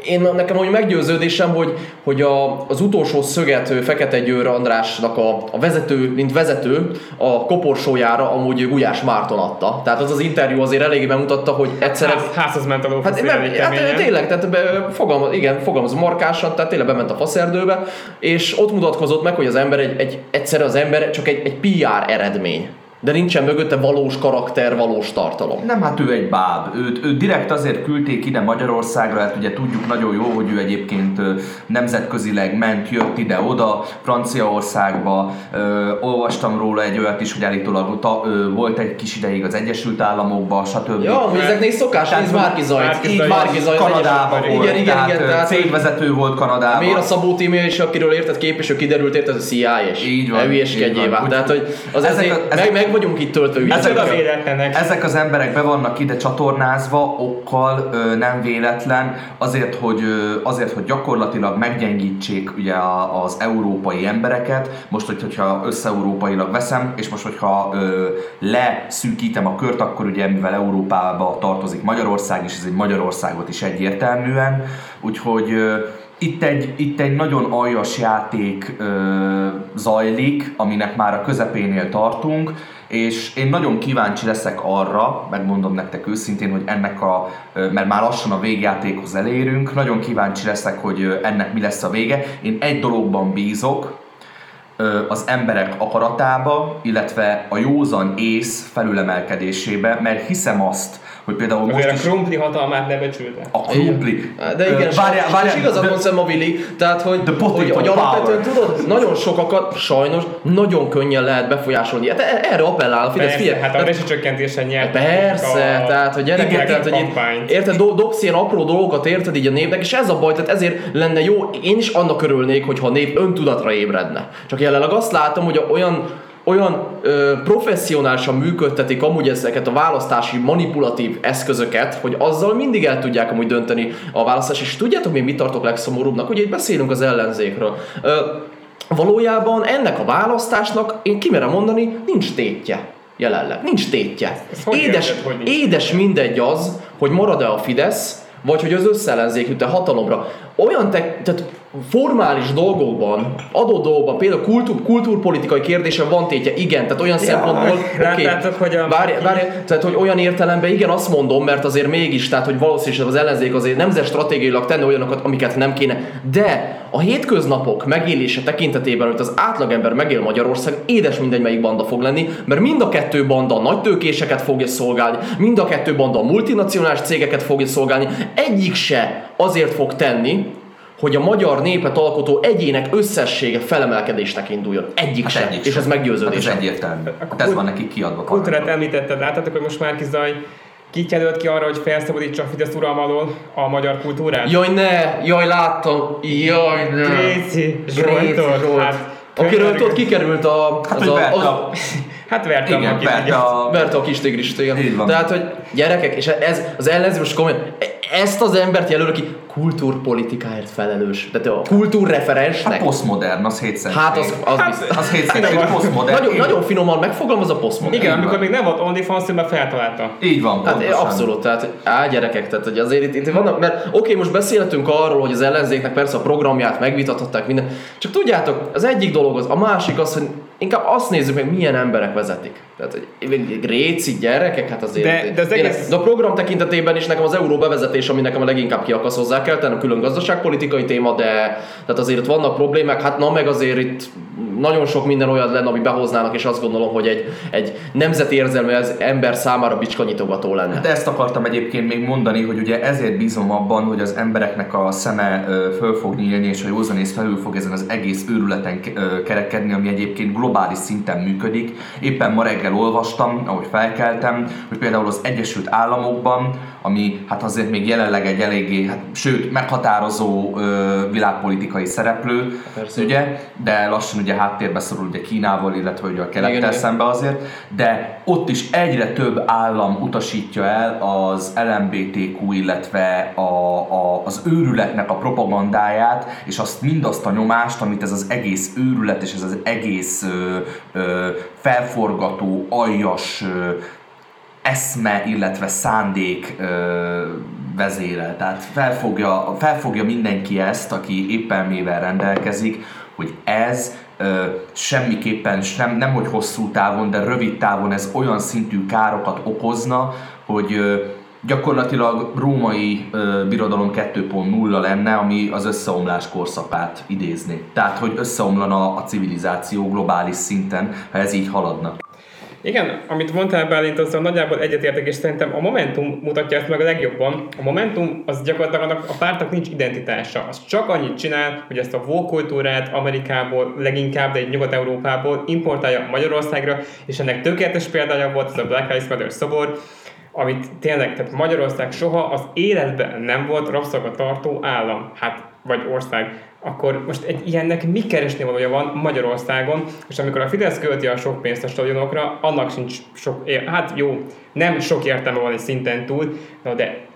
én nekem hogy meggyőződésem, hogy, hogy a, az utolsó szöget Fekete Győr Andrásnak a, a vezető, mint vezető a koporsójára amúgy Gulyás Márton adta. Tehát az az interjú azért eléggé bemutatta, hogy egyszerűen Ház, házhoz ment a Hát, nem, hát tényleg, tehát be, fogalmaz, igen, fogalmaz markásan, tehát tényleg bement a faszerdőbe, és ott mutatkozott meg, hogy az ember egy, egy egyszerre az ember csak egy, egy PR eredmény. De nincsen mögötte valós karakter, valós tartalom. Nem, hát ő egy báb. Őt, őt direkt azért küldték ide Magyarországra, hát ugye tudjuk nagyon jó, hogy ő egyébként nemzetközileg ment, jött ide-oda, Franciaországba. Ö, olvastam róla egy olyat is, hogy állítólag ta, ö, volt egy kis ideig az Egyesült Államokba, stb. Ja, hogy ezeknél is szokás, nézd Márki Zajt. Így. Márki Zajt. Kanadában volt, Igen, igen, igen. Tehát, cégvezető volt Kanadában. miért a Szabó Tímé is, akiről érted képviselő, kiderült, érted, a CIA-s. Így van, Ne hülyeskedjél Tehát, hogy az ezek ezek- meg, meg, vagyunk itt töltve ezek Micsoda ügyekkel. a- véletlenek. Ezek az emberek be vannak ide csatornázva, okkal ö, nem véletlen, azért hogy, ö, azért, hogy gyakorlatilag meggyengítsék ugye a- az európai embereket. Most, hogy- hogyha összeurópailag veszem, és most, hogyha ö, leszűkítem a kört, akkor ugye mivel Európába tartozik Magyarország, és ez egy Magyarországot is egyértelműen, úgyhogy ö, itt egy, itt egy nagyon aljas játék ö, zajlik, aminek már a közepénél tartunk, és én nagyon kíváncsi leszek arra, megmondom nektek őszintén, hogy ennek a, mert már lassan a végjátékhoz elérünk, nagyon kíváncsi leszek, hogy ennek mi lesz a vége. Én egy dologban bízok, az emberek akaratába, illetve a józan ész felülemelkedésébe, mert hiszem azt, hogy például most Azért a is krumpli hatalmát ne becsülte. a krumpli. De igen, Ö, várjál, várjál, és igazad mondsz a Vili, tehát hogy, hogy, hogy alapvetően tudod, nagyon sokakat sajnos nagyon könnyen lehet befolyásolni. Hát e- erre appellál a Fidesz, Persze, figyelj, hát a tehát- vesicsökkentésen nyert. Persze, a- tehát hogy gyerekek, tehát hogy érted, do, dobsz ilyen apró dolgokat, érted így a népnek, és ez a baj, tehát ezért lenne jó, én is annak örülnék, hogyha a nép öntudatra ébredne. Csak jelenleg azt látom, hogy a- olyan olyan ö, professzionálisan működtetik amúgy ezeket a választási manipulatív eszközöket, hogy azzal mindig el tudják amúgy dönteni a választás. És tudjátok még mit tartok legszomorúbbnak? Ugye itt beszélünk az ellenzékről. Ö, valójában ennek a választásnak, én kimerem mondani, nincs tétje jelenleg. Nincs tétje. Édes, érted, hogy nincs? édes mindegy az, hogy marad-e a Fidesz, vagy hogy az összellenzék jut-e hatalomra. Olyan te, tehát formális dolgokban, adott dolgokban, például kultúr, kultúrpolitikai kérdésen van tétje, igen, tehát olyan szempontból, [laughs] oké, láttátok, hogy a- várj, várj, tehát hogy olyan értelemben igen, azt mondom, mert azért mégis, tehát hogy valószínűleg az ellenzék azért nemzet stratégiailag tenne olyanokat, amiket nem kéne, de a hétköznapok megélése tekintetében, hogy az átlagember megél Magyarország, édes mindegy melyik banda fog lenni, mert mind a kettő banda a nagy tőkéseket fogja szolgálni, mind a kettő banda a multinacionális cégeket fogja szolgálni, egyik se azért fog tenni, hogy a magyar népet alkotó egyének összessége felemelkedésnek induljon. Egyik Hát sem. egyik És sem. ez meggyőződés. Hát ez egyértelmű. Hát ez van nekik kiadva. Kultúrát említetted, láttátok, hogy most már Zaj kit jelölt ki arra, hogy felszabadítsa a Fidesz uralma alól a magyar kultúrát? Jaj ne, jaj láttam, jaj ne. Gréci Zsoltot, Zsolt. hát Akiről tudod, kikerült a... Hát, az hogy a, az, a- Hát vertem Igen, akit, verte a... verte a kis tigrist, igen. Tehát, hogy gyerekek, és ez az ellenző most komolyan, ezt az embert jelöl, aki kultúrpolitikáért felelős. Tehát a Hát kultúrreferensnek. posztmodern, az hétszentség. Hát az, az Hát, biztos. Az hétszentség, finoman. posztmodern. Nagyon, nagyon finoman megfogalmaz a posztmodern. Igen, amikor még nem volt OnlyFans, már feltalálta. Így van, Hát pontosan. abszolút, tehát á gyerekek, tehát hogy azért itt, itt vannak, mert oké, most beszélhetünk arról, hogy az ellenzéknek persze a programját megvitathatták minden, csak tudjátok, az egyik dolog az, a másik az, hogy inkább azt nézzük meg, milyen emberek vezetik. Tehát, hogy réci gyerekek, hát azért... De- de az én- egész- de a program tekintetében is nekem az euró bevezetés, ami nekem a leginkább kiakasz hozzá kell tenni, a külön gazdaságpolitikai téma, de tehát azért itt vannak problémák, hát na meg azért itt nagyon sok minden olyan lenne, ami behoznának, és azt gondolom, hogy egy, egy nemzeti érzelmű ez ember számára bicskanyitogató lenne. De ezt akartam egyébként még mondani, hogy ugye ezért bízom abban, hogy az embereknek a szeme föl fog nyílni, és a józanész felül fog ezen az egész őrületen kerekedni, ami egyébként globális szinten működik. Éppen ma reggel olvastam, ahogy felkeltem, hogy például az Egyesült Államokban, ami hát azért még jelenleg egy eléggé, hát, sőt, meghatározó ö, világpolitikai szereplő, Persze. ugye, de lassan ugye háttérbe szorul ugye Kínával, illetve ugye a kelettel szembe azért, de ott is egyre több állam utasítja el az LMBTQ, illetve a, a, az őrületnek a propagandáját, és azt mindazt a nyomást, amit ez az egész őrület és ez az egész ö, ö, felforgató, aljas ö, eszme, illetve szándék ö, vezérel. Tehát felfogja, felfogja mindenki ezt, aki éppen mivel rendelkezik, hogy ez ö, semmiképpen nem, nem hogy hosszú távon, de rövid távon ez olyan szintű károkat okozna, hogy ö, gyakorlatilag római ö, birodalom 2.0 lenne, ami az összeomlás korszakát idézni. Tehát, hogy összeomlana a civilizáció globális szinten, ha ez így haladna. Igen, amit mondtál Bálint, azzal nagyjából egyetértek, és szerintem a Momentum mutatja ezt meg a legjobban. A Momentum az gyakorlatilag annak a pártnak nincs identitása. Az csak annyit csinál, hogy ezt a kultúrát Amerikából leginkább, de egy Nyugat-Európából importálja Magyarországra, és ennek tökéletes példája volt ez a Black Lives Matter szobor, amit tényleg, tehát Magyarország soha az életben nem volt rabszolgatartó állam, hát, vagy ország akkor most egy ilyennek mi keresni valója van Magyarországon, és amikor a Fidesz költi a sok pénzt a stadionokra, annak sincs sok, hát jó, nem sok értelme van egy szinten túl, de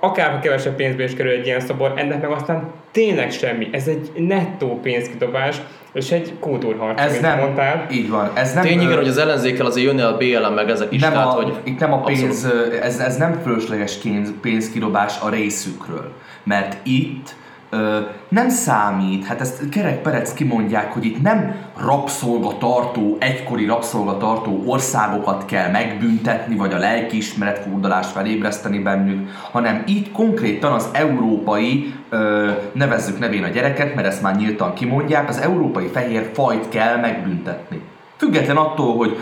akárha kevesebb pénzbe is kerül egy ilyen szobor, ennek meg aztán tényleg semmi. Ez egy nettó pénzkidobás, és egy kultúrharc, ez nem, mondtál. Így van. Ez nem, Tény igen, hogy az ellenzékkel azért jönni a BLM meg ezek is. Nem tehát, a, hogy itt nem a pénz, ez, ez nem fölösleges pénzkidobás a részükről. Mert itt ö, nem számít, hát ezt Kerek Perec kimondják, hogy itt nem rabszolgatartó, egykori rabszolgatartó országokat kell megbüntetni, vagy a lelkiismeret furdalást felébreszteni bennük, hanem itt konkrétan az európai, ö, nevezzük nevén a gyereket, mert ezt már nyíltan kimondják, az európai fehér fajt kell megbüntetni. Független attól, hogy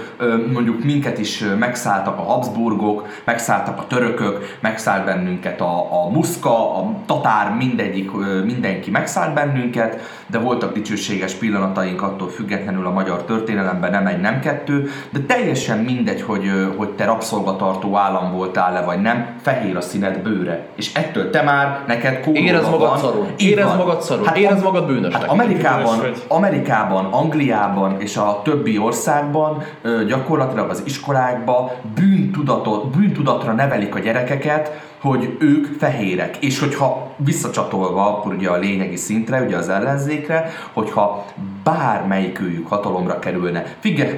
mondjuk minket is megszálltak a Habsburgok, megszálltak a törökök, megszállt bennünket a, a muszka, a tatár, mindegyik, mindenki megszállt bennünket, de voltak dicsőséges pillanataink attól függetlenül a magyar történelemben, nem egy, nem kettő, de teljesen mindegy, hogy, hogy te rabszolgatartó állam voltál-e vagy nem, fehér a színed bőre. És ettől te már neked kódolva Érez magad van. szarul. Érez magad szarul. Hát, Érez magad bűnösnek. Hát Amerikában, Amerikában, Angliában és a többi országban gyakorlatilag az iskolákba bűntudatot, bűntudatra nevelik a gyerekeket, hogy ők fehérek. És hogyha visszacsatolva akkor ugye a lényegi szintre, ugye az ellenzékre, hogyha bármelyikőjük hatalomra kerülne,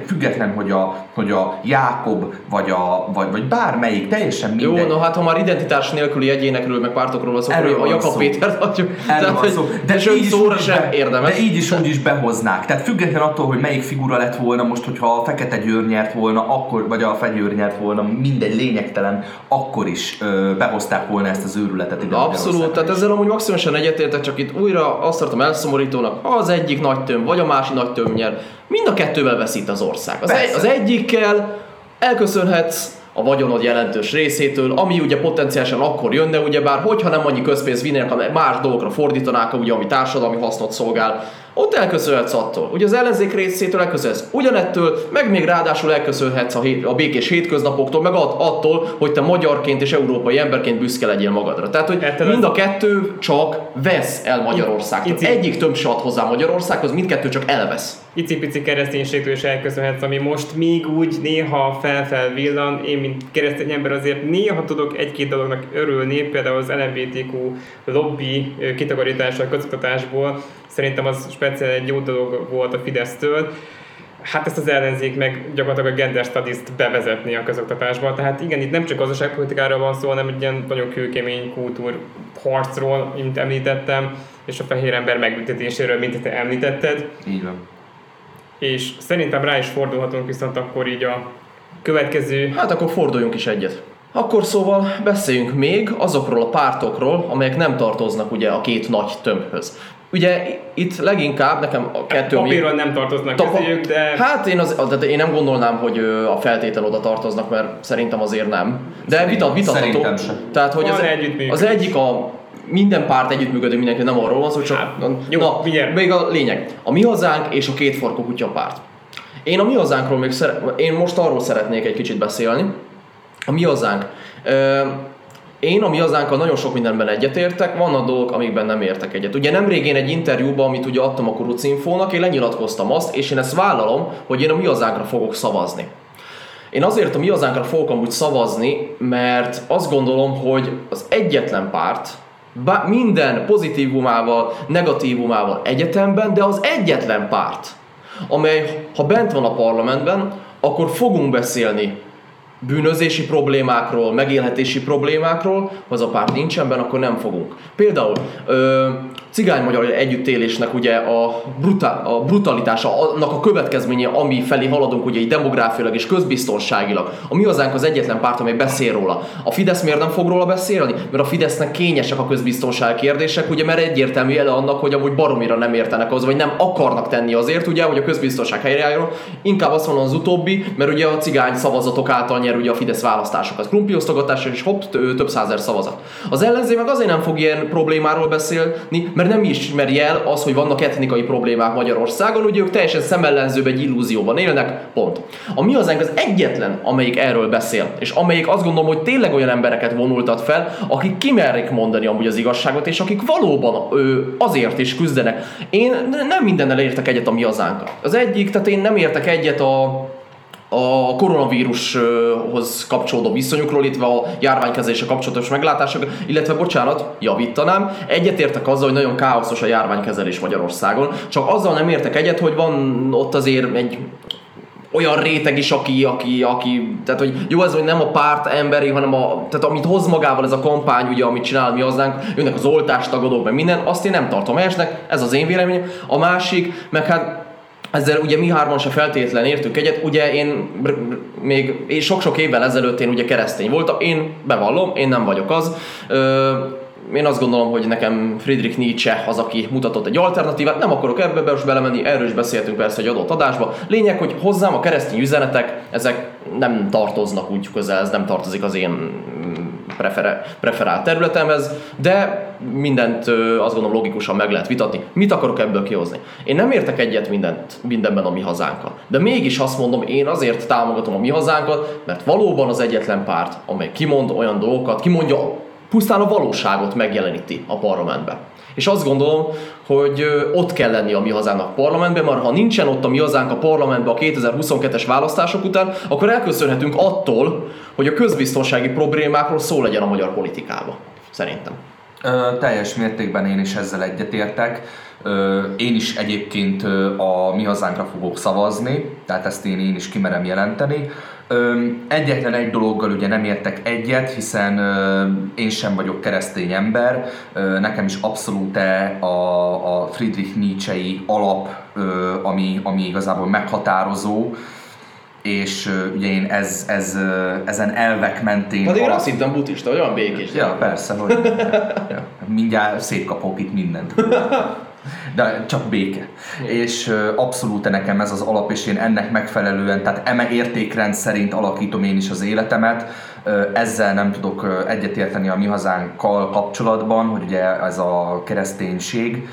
független, hogy a, hogy a Jákob, vagy, a, vagy, vagy bármelyik, teljesen minden. Jó, no hát ha már identitás nélküli egyénekről, meg pártokról van szó, akkor a Jakab Péter adjuk. Erről van szó. De, de így szóra sem be, érdemes. De így is úgy is behoznák. Tehát független attól, hogy melyik figura lett volna most, hogyha a Fekete Győr nyert volna, akkor, vagy a Fegyőr nyert volna, mindegy lényegtelen, akkor is ö, behozták volna ezt az őrületet ide. Abszolút, tehát ezzel amúgy maximálisan egyetértek, csak itt újra azt tartom elszomorítónak, az egyik nagy töm, vagy a másik nagy töm nyer, mind a kettővel veszít az ország. Az, egy, az egyikkel elköszönhetsz a vagyonod jelentős részétől, ami ugye potenciálisan akkor jönne, ugyebár, hogyha nem annyi közpénz vinnének, hanem más dolgokra fordítanák, ugye, ami társadalmi hasznot szolgál, ott elköszönhetsz attól. Ugye az ellenzék részétől elköszönhetsz ugyanettől, meg még ráadásul elköszönhetsz a, hét, a békés hétköznapoktól, meg attól, hogy te magyarként és európai emberként büszke legyél magadra. Tehát, hogy Érted mind a kettő csak vesz el Magyarországtól. Egyik több se ad hozzá Magyarországhoz, mindkettő csak elvesz icipici kereszténységtől is elköszönhetsz, ami most még úgy néha felfel villan. Én, mint keresztény ember azért néha tudok egy-két dolognak örülni, például az LMBTQ lobby kitakarítása a közoktatásból. Szerintem az speciál egy jó dolog volt a Fidesztől. Hát ezt az ellenzék meg gyakorlatilag a gender studies-t bevezetni a közoktatásba. Tehát igen, itt nem csak gazdaságpolitikáról van szó, hanem egy ilyen nagyon kőkemény kultúr harcról, mint említettem, és a fehér ember megbüntetéséről, mint te említetted. Így van és szerintem rá is fordulhatunk viszont akkor így a következő... Hát akkor forduljunk is egyet. Akkor szóval beszéljünk még azokról a pártokról, amelyek nem tartoznak ugye a két nagy tömbhöz. Ugye itt leginkább nekem a kettő... ami- Papíron nem tartoznak Tapa- közéjük, de Hát én, az, de én nem gondolnám, hogy a feltétel oda tartoznak, mert szerintem azért nem. De Szerint- vitat, vitatható. szerintem sem. Tehát, hogy Van az, együttműködés. az egyik a minden párt együttműködő mindenki, nem arról van szó, csak Hát, jó, na, figyelj. még a lényeg. A mi hazánk és a két farkú kutya párt. Én a mi hazánkról még szere- én most arról szeretnék egy kicsit beszélni. A mi hazánk. Ö, én a mi hazánkkal nagyon sok mindenben egyetértek, vannak dolgok, amikben nem értek egyet. Ugye nem régén egy interjúban, amit ugye adtam a Kuruc Infónak, én lenyilatkoztam azt, és én ezt vállalom, hogy én a mi hazánkra fogok szavazni. Én azért a mi hazánkra fogok amúgy szavazni, mert azt gondolom, hogy az egyetlen párt, bá- minden pozitívumával, negatívumával egyetemben, de az egyetlen párt, amely ha bent van a parlamentben, akkor fogunk beszélni bűnözési problémákról, megélhetési problémákról, ha az a párt nincsen benne, akkor nem fogunk. Például ö, cigány-magyar együttélésnek ugye a, brutál, a brutalitása, annak a következménye, ami felé haladunk ugye így demográfiailag és közbiztonságilag. A mi hazánk az egyetlen párt, amely beszél róla. A Fidesz miért nem fog róla beszélni? Mert a Fidesznek kényesek a közbiztonság kérdések, ugye mert egyértelmű jele annak, hogy amúgy baromira nem értenek az, vagy nem akarnak tenni azért, ugye, hogy a közbiztonság helyreálljon. Inkább azt mondom az utóbbi, mert ugye a cigány szavazatok által nyer ugye a Fidesz választásokat. Krumpiosztogatás és hopp, t- több százer szavazat. Az ellenzék meg azért nem fog ilyen problémáról beszélni, mert nem ismeri el az, hogy vannak etnikai problémák Magyarországon, ugye ők teljesen szemellenzőbb egy illúzióban élnek, pont. A mi hazánk az egyetlen, amelyik erről beszél, és amelyik azt gondolom, hogy tényleg olyan embereket vonultat fel, akik kimerik mondani amúgy az igazságot, és akik valóban ö, azért is küzdenek. Én nem mindennel értek egyet a mi hazánkkal. Az egyik, tehát én nem értek egyet a a koronavírushoz kapcsolódó viszonyukról, illetve a járványkezelése kapcsolatos meglátások, illetve bocsánat, javítanám, egyetértek azzal, hogy nagyon káoszos a járványkezelés Magyarországon, csak azzal nem értek egyet, hogy van ott azért egy olyan réteg is, aki, aki, aki, tehát hogy jó ez, hogy nem a párt emberi, hanem a, tehát amit hoz magával ez a kampány, ugye, amit csinál mi hozzánk, jönnek az oltástagadók, meg minden, azt én nem tartom helyesnek, ez az én véleményem. A másik, meg hát ezzel ugye mi hárman se feltétlen értünk egyet, ugye én még sok-sok évvel ezelőtt én ugye keresztény voltam, én bevallom, én nem vagyok az. Ö, én azt gondolom, hogy nekem Friedrich Nietzsche az, aki mutatott egy alternatívát, nem akarok ebbe be most belemenni, erről is beszéltünk persze egy adott adásba. Lényeg, hogy hozzám a keresztény üzenetek, ezek nem tartoznak úgy közel, ez nem tartozik az én prefere, preferált területemhez, de mindent azt gondolom logikusan meg lehet vitatni. Mit akarok ebből kihozni? Én nem értek egyet mindent, mindenben a mi hazánkkal. De mégis azt mondom, én azért támogatom a mi hazánkat, mert valóban az egyetlen párt, amely kimond olyan dolgokat, kimondja pusztán a valóságot megjeleníti a parlamentben. És azt gondolom, hogy ott kell lenni a mi hazának parlamentben, mert ha nincsen ott a mi hazánk a parlamentben a 2022-es választások után, akkor elköszönhetünk attól, hogy a közbiztonsági problémákról szó legyen a magyar politikában. Szerintem. Ö, teljes mértékben én is ezzel egyetértek. Ö, én is egyébként a mi hazánkra fogok szavazni, tehát ezt én, én is kimerem jelenteni. Egyetlen egy dologgal ugye nem értek egyet, hiszen én sem vagyok keresztény ember. Nekem is abszolút a, a Friedrich Nietzsche-i alap, ami, ami igazából meghatározó, és ö, ugye én ez, ez, ö, ezen elvek mentén... Pedig én alap- azt hittem buddhista, vagy olyan békés. Ja, persze, hogy ja. mindjárt szétkapok itt mindent. [laughs] De csak béke. És abszolút nekem ez az alap, és én ennek megfelelően, tehát eme értékrend szerint alakítom én is az életemet. Ezzel nem tudok egyetérteni a mi hazánkkal kapcsolatban, hogy ugye ez a kereszténység,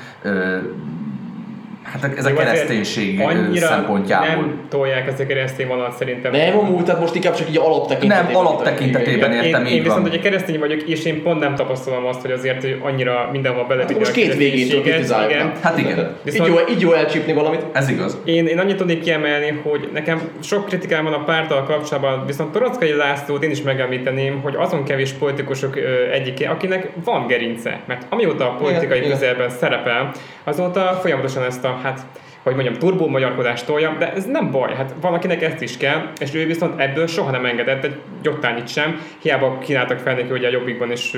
hát ez a Jó, kereszténység annyira szempontjából. Nem tolják ezt a keresztény vonalat szerintem. Nem, amúgy, tehát most inkább csak így alaptekintetében. Nem, alaptekintetében én, értem, én így viszont van. ugye keresztény vagyok, és én pont nem tapasztalom azt, hogy azért hogy annyira mindenhol bele Hát most két kritizáljuk. igen. Hát igen, Így Viszont jó, így jó elcsípni valamit. ez igaz. én, én annyit tudnék kiemelni, hogy nekem sok kritikám van a párttal kapcsolatban, viszont Torockai Lászlót én is megemlíteném, hogy azon kevés politikusok egyike, akinek van gerince. Mert amióta a politikai Igen, igen. közelben szerepel, azóta folyamatosan ezt a, hát hogy mondjam, turbó magyarkodást tolja, de ez nem baj, hát valakinek ezt is kell, és ő viszont ebből soha nem engedett egy gyottányit sem, hiába kínáltak fel neki ugye a jobbikban is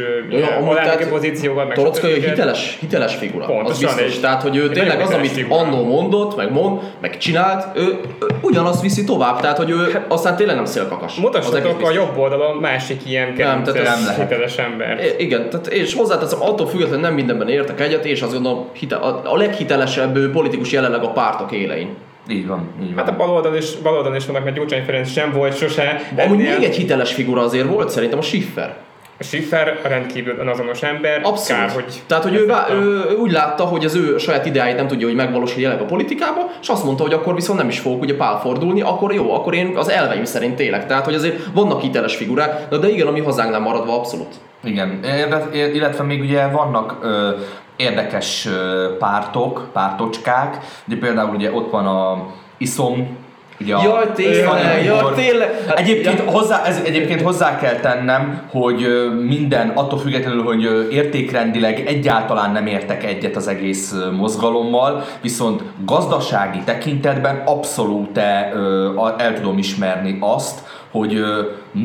alelnöki pozícióval, meg Torockai hiteles, hiteles figura, Pontosan, az biztos. Tehát, hogy ő tényleg az, amit figura. annó mondott, meg mond, meg csinált, ő, ő ugyanazt viszi tovább, tehát, hogy ő hát, aztán tényleg nem szélkakas. Mutassatok a jobb oldalon másik ilyen tehát ez kedvences, nem lehet. hiteles ember. I- Igen, tehát és hozzáteszem, attól függetlenül nem mindenben értek egyet, és azt gondolom, hite, a, a leghitelesebb ő, politikus jelenleg a pártok élein. Így van, így van. Hát a baloldal is, baloldal is vannak, mert Gyurcsány Ferenc sem volt sose. Amúgy ennél. még egy hiteles figura azért volt, szerintem a Schiffer. A Schiffer rendkívül önazonos ember. Abszolút. Kár, hogy Tehát, hogy ő, vá- ő, ő, úgy látta, hogy az ő saját ideáit nem tudja, hogy megvalósulja jelenleg a politikába, és azt mondta, hogy akkor viszont nem is fogok ugye pál fordulni, akkor jó, akkor én az elveim szerint élek. Tehát, hogy azért vannak hiteles figurák, na de igen, a mi hazánknál maradva abszolút. Igen, illetve még ugye vannak ö, érdekes pártok, pártocskák, ugye például ugye ott van a ISOM, ugye a Jaj, tényleg, jaj, tényleg. Hát, Egyébként, ja. hozzá, ez, egyébként hozzá kell tennem, hogy minden, attól függetlenül, hogy értékrendileg egyáltalán nem értek egyet az egész mozgalommal, viszont gazdasági tekintetben abszolút el tudom ismerni azt, hogy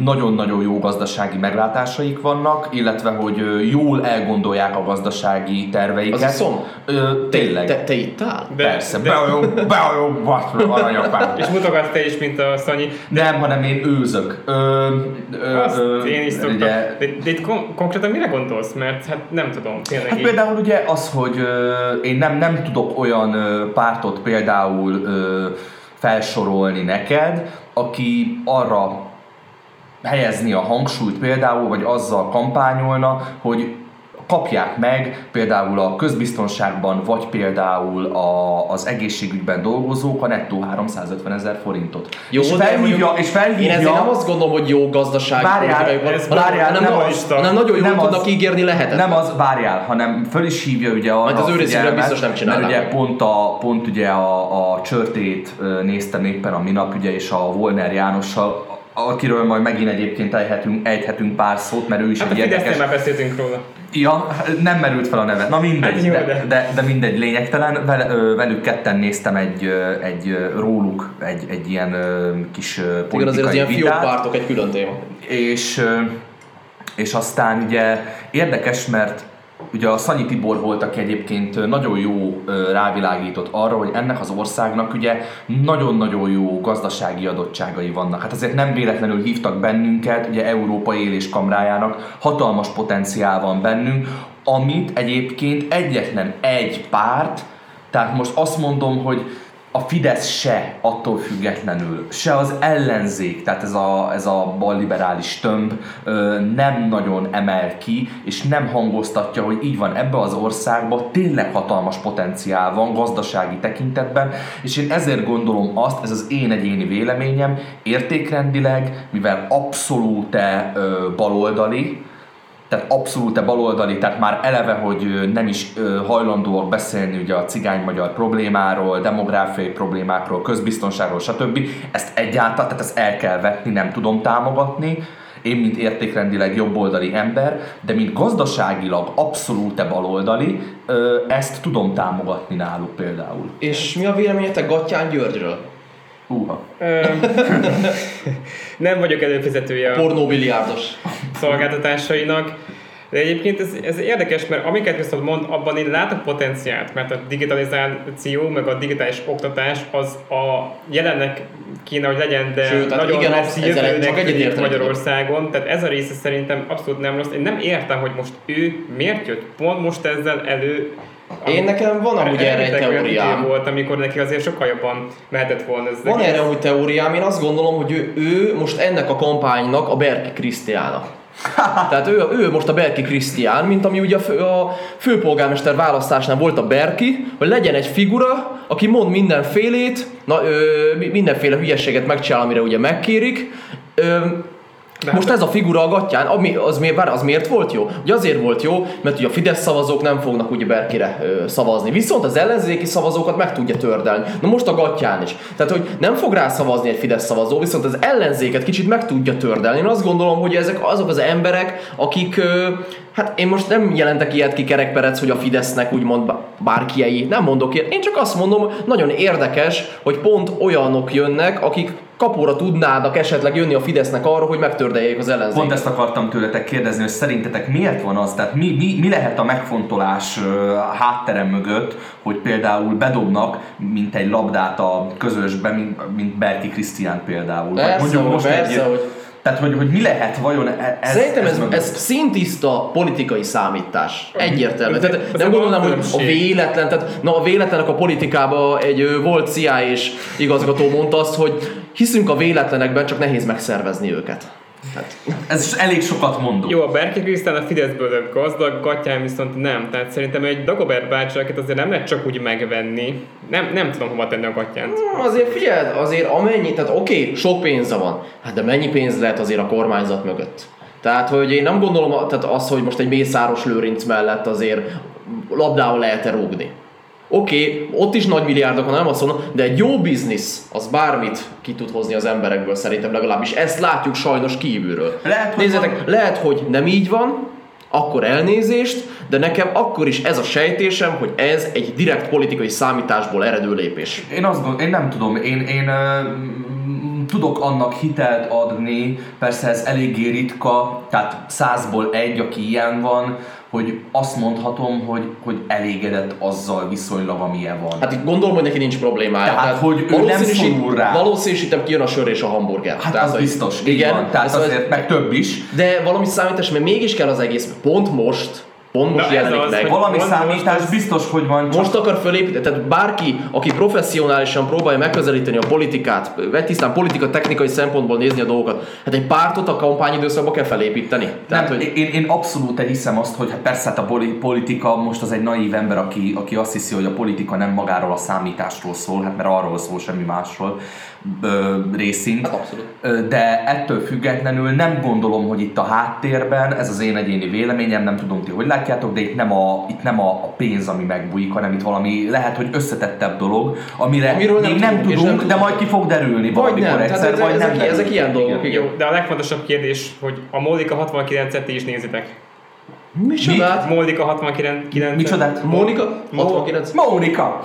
nagyon-nagyon jó gazdasági meglátásaik vannak, illetve hogy jól elgondolják a gazdasági terveiket. Az iszom? Tényleg. Te, te ittál? De- Persze, de- beajó, beajó, baszra, aranyapám. [laughs] És mutogatsz te is, mint a Szanyi. Nem, hanem én őzök. Ö, ö, Azt ö, én is szoktam. ugye- De, de itt kon- konkrétan mire gondolsz? Mert hát nem tudom, tényleg Hát így. például ugye az, hogy ö, én nem, nem tudok olyan ö, pártot például ö, felsorolni neked, aki arra helyezni a hangsúlyt például, vagy azzal kampányolna, hogy kapják meg például a közbiztonságban, vagy például a, az egészségügyben dolgozók a nettó 350 ezer forintot. Jó, és felhívja, és felhívja Én ezért nem azt gondolom, hogy jó gazdaság Várjál, ez várjál, hanem, nem az, hanem nagyon jól Nem az- tudnak ígérni lehetet. Nem az, várjál, hanem föl is hívja ugye arra Majd az ő biztos nem csinálnák Mert ugye pont, a, pont ugye a, a csörtét néztem éppen a minap, ugye, és a Volner Jánossal, akiről majd megint egyébként ejthetünk, ejthetünk pár szót, mert ő is Hát egy érdekes... már beszéltünk róla. Ja, nem merült fel a neve. Na mindegy, Hát jó, de, de- de, de mindegy, lényegtelen. Vel, velük ketten néztem egy, egy róluk, egy, egy ilyen kis ö, Igen, azért politikai az ilyen fiókpártok egy külön téma. és, és aztán ugye érdekes, mert ugye a Szanyi Tibor volt, aki egyébként nagyon jó rávilágított arra, hogy ennek az országnak ugye nagyon-nagyon jó gazdasági adottságai vannak. Hát azért nem véletlenül hívtak bennünket, ugye Európa éléskamrájának hatalmas potenciál van bennünk, amit egyébként egyetlen egy párt, tehát most azt mondom, hogy a Fidesz se attól függetlenül, se az ellenzék, tehát ez a, ez a balliberális tömb nem nagyon emel ki, és nem hangoztatja, hogy így van ebbe az országban tényleg hatalmas potenciál van gazdasági tekintetben, és én ezért gondolom azt, ez az én egyéni véleményem, értékrendileg, mivel abszolút baloldali, tehát abszolút baloldali, tehát már eleve, hogy nem is hajlandóak beszélni ugye a cigány-magyar problémáról, demográfiai problémákról, közbiztonságról, stb. Ezt egyáltalán, tehát ezt el kell vetni, nem tudom támogatni. Én, mint értékrendileg jobboldali ember, de mint gazdaságilag abszolút baloldali, ezt tudom támogatni náluk például. És mi a véleményetek Gattyán Györgyről? Húha. [laughs] Nem vagyok előfizetője a Pornóbiliárdos. Szolgáltatásainak. De egyébként ez, ez érdekes, mert amiket viszont mond, abban én látok potenciált, mert a digitalizáció, meg a digitális oktatás az a jelennek kéne, hogy legyen, de Sőt, hát nagyon igen, csak jövőnek. Magyarországon. Tehát ez a része szerintem abszolút nem rossz. Én nem értem, hogy most ő miért jött pont most ezzel elő. Én nekem van amúgy erre egy teóriám. volt, amikor neki azért sokkal jobban mehetett volna ez. Van erre amúgy teóriám, én azt gondolom, hogy ő, ő most ennek a kampánynak a Berki Krisztiána. Tehát ő, ő most a Berki Krisztián, mint ami ugye a, fő, a főpolgármester választásnál volt a Berki, hogy legyen egy figura, aki mond mindenfélét, na, ö, mi- mindenféle hülyeséget megcsinál, amire ugye megkérik. Ö, De most hát- ez a figura a gatyán, ami, az, miért, bár az miért volt jó? Ugye azért volt jó, mert ugye a Fidesz szavazók nem fognak ugye Berkire ö, szavazni. Viszont az ellenzéki szavazókat meg tudja tördelni. Na most a gatyán is. Tehát, hogy nem fog rá szavazni egy Fidesz szavazó, viszont az ellenzéket kicsit meg tudja tördelni. Én azt gondolom, hogy ezek azok az emberek, akik ö, Hát én most nem jelentek ilyet ki kerekperec, hogy a Fidesznek úgymond bárkiei. Nem mondok ilyet. Én csak azt mondom, nagyon érdekes, hogy pont olyanok jönnek, akik kapóra tudnának esetleg jönni a Fidesznek arra, hogy megtördeljék az ellenzéket. Pont ezt akartam tőletek kérdezni, hogy szerintetek miért van az, tehát mi, mi, mi lehet a megfontolás hátterem mögött, hogy például bedobnak, mint egy labdát a közösbe, mint, mint Berki Krisztián például. Persze, Vagy mondjuk most persze, egy, hogy tehát, hogy, hogy mi lehet vajon e- ez Szerintem ez, mögött? ez szintiszta politikai számítás. Egyértelmű. Tehát Ez nem a gondolnám, hogy a véletlen, tehát na a véletlenek a politikában egy volt CIA és igazgató mondta azt, hogy hiszünk a véletlenekben, csak nehéz megszervezni őket. Hát, Ez is elég sokat mondó. Jó, a Berke Krisztán a Fideszből lett gazdag, Gatyán viszont nem. Tehát szerintem egy Dagobert bácsi, akit azért nem lehet csak úgy megvenni. Nem, nem tudom hova tenni a Gatyánt. azért figyeld, azért amennyi, tehát oké, sok pénze van, hát de mennyi pénz lehet azért a kormányzat mögött? Tehát, hogy én nem gondolom tehát az, hogy most egy Mészáros Lőrinc mellett azért labdával lehet-e rúgni. Oké, ott is nagy milliárdokon nem azt mondom, de egy jó biznisz, az bármit ki tud hozni az emberekből szerintem legalábbis. Ezt látjuk sajnos kívülről. Lehet, hogy Nézzétek, van- lehet, hogy nem így van, akkor elnézést, de nekem akkor is ez a sejtésem, hogy ez egy direkt politikai számításból eredő lépés. Én azt gondolom, én nem tudom, én, én tudok annak hitelt adni, persze ez eléggé ritka, tehát százból egy, aki ilyen van, hogy azt mondhatom, hogy, hogy elégedett azzal viszonylag, amilyen van. Hát itt gondolom, hogy neki nincs problémája. Tehát, hogy ő nem szorul rá. Valószínűsítem kijön a sör és a hamburger. Hát Tehát, az hogy- biztos, igen, van. Tehát azért meg több is. De valami számítás, mert mégis kell az egész, pont most, pont most jelenik az, meg. Valami Most- számítás most biztos, hogy van, csak Most akar fölépíteni, tehát bárki, aki professzionálisan próbálja megközelíteni a politikát, tisztán politika technikai szempontból nézni a dolgokat, hát egy pártot a kampányidőszakban kell felépíteni. Tehát, nem, hogy én, én abszolút hiszem azt, hogy hát persze hát a poli- politika most az egy naív ember, aki, aki azt hiszi, hogy a politika nem magáról a számításról szól, hát mert arról szól semmi másról ö, részint. Hát abszolút. De ettől függetlenül nem gondolom, hogy itt a háttérben, ez az én egyéni véleményem, nem tudom ti, hogy látjátok, de itt nem a, itt nem a, pénz, ami megbújik, hanem itt valami lehet, hogy összetettebb dolog, amire Amiről nem még nem tudunk, és tudunk, nem de majd ki fog derülni Vagy valamikor nem, egyszer, tehát vagy ezek, nem ezek, derül. ilyen dolgok, igen. Jó, de a legfontosabb kérdés, hogy a Moldika 69-et ti is nézitek. Micsodát? Moldika 69 Micsodát? Mónika? 69? Mónika!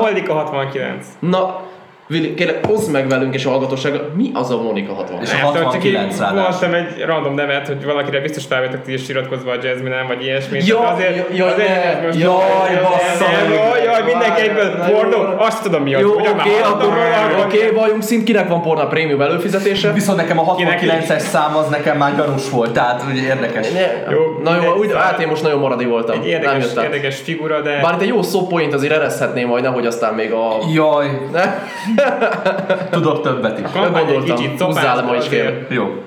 Moldika 69. Na, kérlek, oszd meg velünk és a hallgatósággal, mi az a Monika 60? És a Nem, tudom, csak 69 így ráadásul. Mondtam egy random nevet, hogy valakire biztos felvettek ti is iratkozva a jazzminen, vagy ilyesmi. Ja, Tehát ja, ja, azért ne, most- jaj, bassza. Jaj, jaj, mindenki egyből van. azt tudom mi az. Jó, oké, akkor oké, valjunk szint, kinek van porna prémium előfizetése? Viszont nekem a Kinek 69-es szám az nekem már gyanús volt, tehát ugye érdekes. Jó, na jó, úgy, hát én most nagyon maradi voltam. Egy érdekes, érdekes figura, de... Bár itt egy jó szópoint azért ereszhetném majd, nehogy aztán még a... Jaj, Ne? Tudok többet is. A kampány egy kicsit Húzzál ma is, azért. Jó.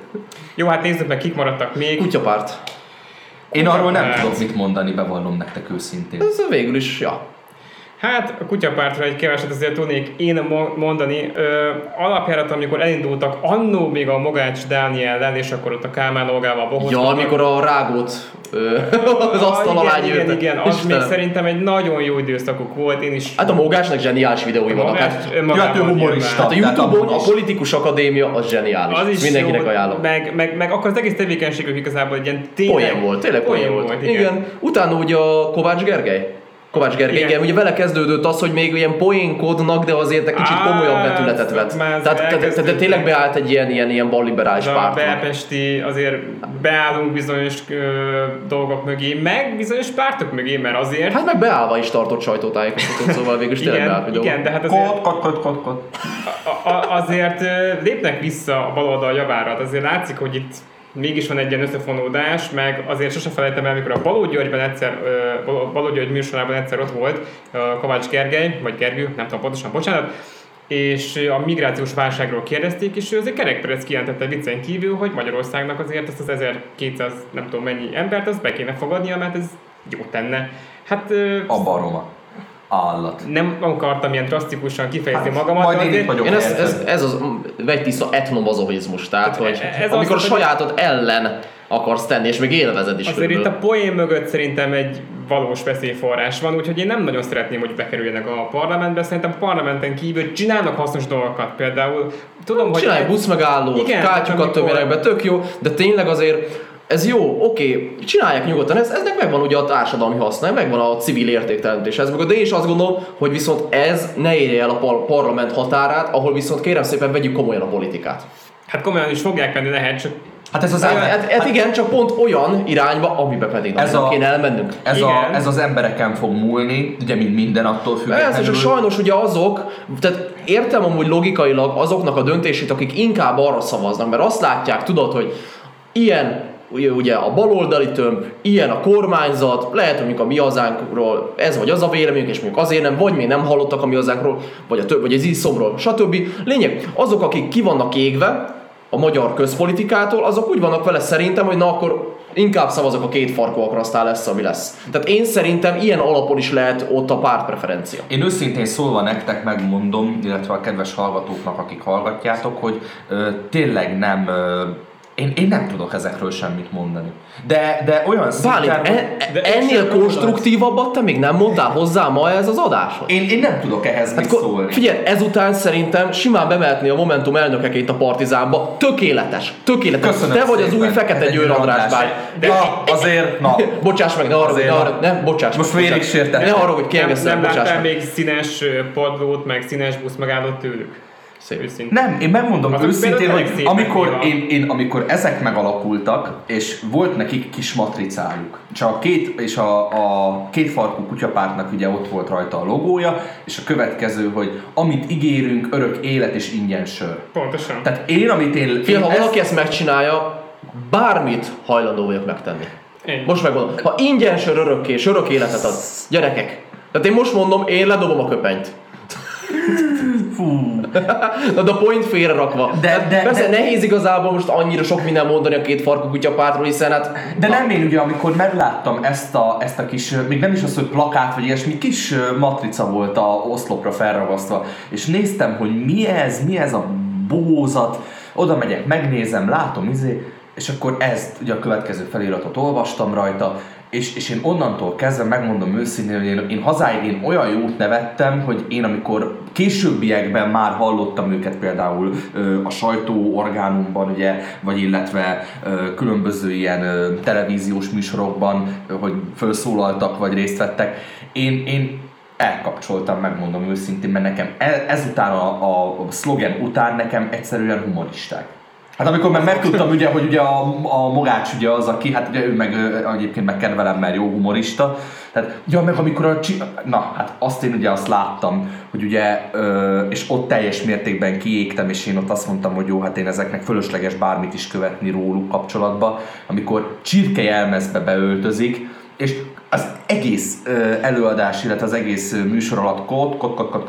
Jó, hát nézzük meg, kik maradtak még. Kutyapárt. Én arról nem tudok mit mondani, bevallom nektek őszintén. Ez végül is, ja. Hát a kutyapártra egy keveset azért tudnék én mo- mondani. Ö, alapjárat, amikor elindultak annó még a Mogács Dániellel, és akkor ott a Kálmán Olgával Ja, bohoztak. amikor a rágót ö, [laughs] az asztal alá igen, igen, igen, az még Istenem. szerintem egy nagyon jó időszakuk volt, én is... Hát a Mogásnak zseniális videói vannak. Hát, Ja, hát ő humorista. hát a Youtube-on a. Politikus Akadémia az zseniális. Az is Mindenkinek jó, ajánlom. Meg, meg, meg akkor az egész tevékenységük igazából egy ilyen tényleg... Poén volt, tényleg poén volt. igen. igen. Utána ugye a Kovács Gergely. Kovács Gergely, igen. Igen. ugye vele kezdődött az, hogy még ilyen poénkodnak, de azért egy kicsit komolyabb vetületet vett. Tehát, tehát, tehát, tényleg beállt egy ilyen, ilyen, ilyen balliberális pártnak. belpesti azért beállunk bizonyos ö, dolgok mögé, meg bizonyos pártok mögé, mert azért... Hát meg beállva is tartott sajtótájékoztatót, szóval végül is tényleg beállt igen, videó. igen, de hát azért... Kot, kot, kot, kot, kot. A, a, azért lépnek vissza a baloldal javára, hát azért látszik, hogy itt mégis van egy ilyen összefonódás, meg azért sose felejtem el, amikor a Baló Györgyben egyszer, Baló- György műsorában egyszer ott volt Kovács Gergely, vagy Gergő, nem tudom pontosan, bocsánat, és a migrációs válságról kérdezték, és ő azért kerekperec kijelentette viccen kívül, hogy Magyarországnak azért ezt az 1200 nem tudom mennyi embert, azt be kéne fogadnia, mert ez jó tenne. Hát A baroma. Állat. nem akartam ilyen drasztikusan kifejezni Hát, magamat, majd én itt vagyok. Én ez, ez, ez az vegytiszta etnomazovizmus, tehát hogy ez amikor a azt, hogy- sajátod ellen akarsz tenni, és még élvezed is Azért itt körülbelül. a poén mögött szerintem egy valós veszélyforrás van, úgyhogy én nem nagyon szeretném, hogy bekerüljenek a parlamentbe. Szerintem a parlamenten kívül csinálnak hasznos dolgokat. Például tudom, hogy... Csinálj buszmegállót, amikor- tömjenek be, tök jó, de tényleg azért ez jó, oké, csinálják nyugodtan, ez, eznek megvan ugye a társadalmi haszna, megvan a civil értékteremtés, ez meg, de én is azt gondolom, hogy viszont ez ne érje el a par- parlament határát, ahol viszont kérem szépen vegyük komolyan a politikát. Hát komolyan is fogják venni, lehet, csak Hát ez az Hát, ember, hát, hát igen, csak pont olyan irányba, amiben pedig Ez ez a- a... kéne elmennünk. ez, a, Igen. ez az embereken fog múlni, ugye mint minden attól függetlenül. csak sajnos ugye azok, tehát értem amúgy logikailag azoknak a döntését, akik inkább arra szavaznak, mert azt látják, tudod, hogy ilyen ugye, a baloldali tömb, ilyen a kormányzat, lehet, hogy a mi hazánkról ez vagy az a véleményük, és mondjuk azért nem, vagy még nem hallottak a mi hazánkról, vagy, a több, vagy az iszomról, stb. Lényeg, azok, akik ki vannak égve a magyar közpolitikától, azok úgy vannak vele szerintem, hogy na akkor inkább szavazok a két farkúakra, aztán lesz, ami lesz. Tehát én szerintem ilyen alapon is lehet ott a pártpreferencia. Én őszintén szólva nektek megmondom, illetve a kedves hallgatóknak, akik hallgatjátok, hogy ö, tényleg nem, ö, én, én nem tudok ezekről semmit mondani. De, de olyan Bálint, szinten, en, hogy De ennél konstruktívabbat te még nem mondtál hozzá ma ez az adáshoz? én, én nem tudok ehhez mit Hát, ko- szólni. figyelj, ezután szerintem simán bemehetné a Momentum elnökeként a Partizánba. Tökéletes, tökéletes. Köszönöm te vagy az új Fekete Győr András bány. De na, azért, na, [laughs] Bocsáss meg, ne arra, na. arra, ne, bocsáss Most meg, félig sértettem. Ne arra, hogy nem, kiengesztem, nem bocsáss láttál meg. még színes padlót, meg színes busz megállott tőlük. Szép. Őszintén. Nem, én megmondom Azok őszintén, hogy amikor, én, én, amikor ezek megalakultak, és volt nekik kis matricájuk, csak a két, és a, a két farkú kutyapártnak ugye ott volt rajta a logója, és a következő, hogy amit ígérünk, örök élet és ingyen sör. Pontosan. Tehát én, amit én... Fél, én ha valaki ezt megcsinálja, bármit hajlandó vagyok megtenni. Ennyi. Most megmondom, ha ingyen sör örökké, és örök életet ad, gyerekek. Tehát én most mondom, én ledobom a köpenyt. Fú, [laughs] Na de a point félre rakva. De- Hát de- Persze de- nehéz igazából most annyira sok minden mondani a két farkú kutya pártról, hiszen hát... De nem én ugye, amikor megláttam ezt a, ezt a kis, még nem is az, hogy plakát vagy ilyesmi, kis matrica volt a oszlopra felragasztva, és néztem, hogy mi ez, mi ez a bózat, oda megyek, megnézem, látom, izé, és akkor ezt, ugye a következő feliratot olvastam rajta, és, és én onnantól kezdve megmondom őszintén, hogy én, én hazáig én olyan jót nevettem, hogy én amikor későbbiekben már hallottam őket például ö, a sajtóorgánumban, ugye, vagy illetve ö, különböző ilyen ö, televíziós műsorokban, ö, hogy felszólaltak, vagy részt vettek, én, én elkapcsoltam, megmondom őszintén, mert nekem e- ezután a, a, a szlogen után nekem egyszerűen humoristák. Hát amikor már megtudtam ugye, hogy ugye a, a Mogács ugye az, aki, hát ugye ő meg egyébként meg kedvelem, mert jó humorista, tehát, ja, meg amikor a csi... Na, hát azt én ugye azt láttam, hogy ugye, ö, és ott teljes mértékben kiégtem, és én ott azt mondtam, hogy jó, hát én ezeknek fölösleges bármit is követni róluk kapcsolatba, amikor csirke jelmezbe beöltözik, és az egész előadás, illetve az egész műsor alatt kot, kot, kot, kot,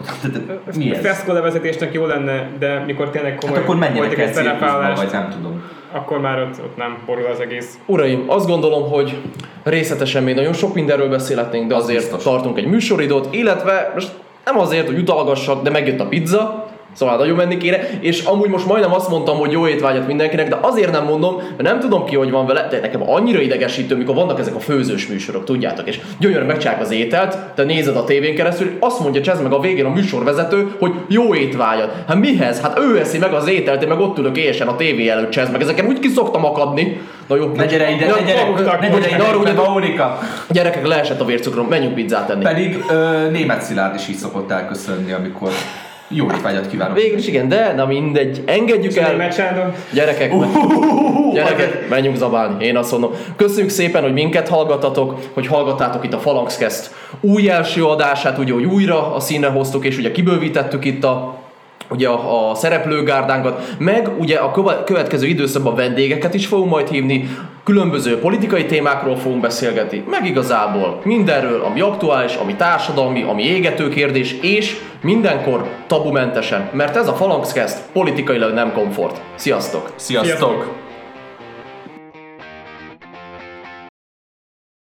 kot mi ez? Feszkó levezetésnek jó lenne, de mikor tényleg komoly Hát akkor menjenek cirkuszba, szerepvállalást, vagy nem tudom. akkor már ott, ott nem borul az egész. Uraim, azt gondolom, hogy részletesen még nagyon sok mindenről beszélhetnénk, de Az azért biztos. tartunk egy műsoridót, illetve most nem azért, hogy utalgassak, de megjött a pizza, Szóval nagyon menni kéne, és amúgy most majdnem azt mondtam, hogy jó étvágyat mindenkinek, de azért nem mondom, mert nem tudom ki, hogy van vele, de nekem annyira idegesítő, mikor vannak ezek a főzős műsorok, tudjátok, és gyönyörűen megcsinálják az ételt, te nézed a tévén keresztül, és azt mondja Csez meg a végén a műsorvezető, hogy jó étvágyat. Hát mihez? Hát ő eszi meg az ételt, én meg ott ülök éjesen a tévé előtt Csez meg, ezeken úgy ki szoktam akadni. Na jó, Ne gyere ide, ne gyere, ne gyere! Gyerekek, leesett a vércukrom, menjünk pizzát enni. Pedig ö, német Szilárd is így szokott elköszönni, amikor jó étvágyat kívánok. Végül is igen, de na mindegy, engedjük el. Német Sándor, Gyerekek, gyerekek, menjünk zabálni, én azt mondom. Köszönjük szépen, hogy minket hallgatatok, hogy hallgattátok itt a Phalanxcast új első adását, ugye, hogy újra a színre hoztuk, és ugye kibővítettük itt a ugye a, a szereplőgárdánkat, meg ugye a köve- következő időszakban vendégeket is fogunk majd hívni, különböző politikai témákról fogunk beszélgetni, meg igazából mindenről, ami aktuális, ami társadalmi, ami égető kérdés, és mindenkor tabumentesen, mert ez a Phalanxcast politikailag nem komfort. Sziasztok! Sziasztok! Sziasztok!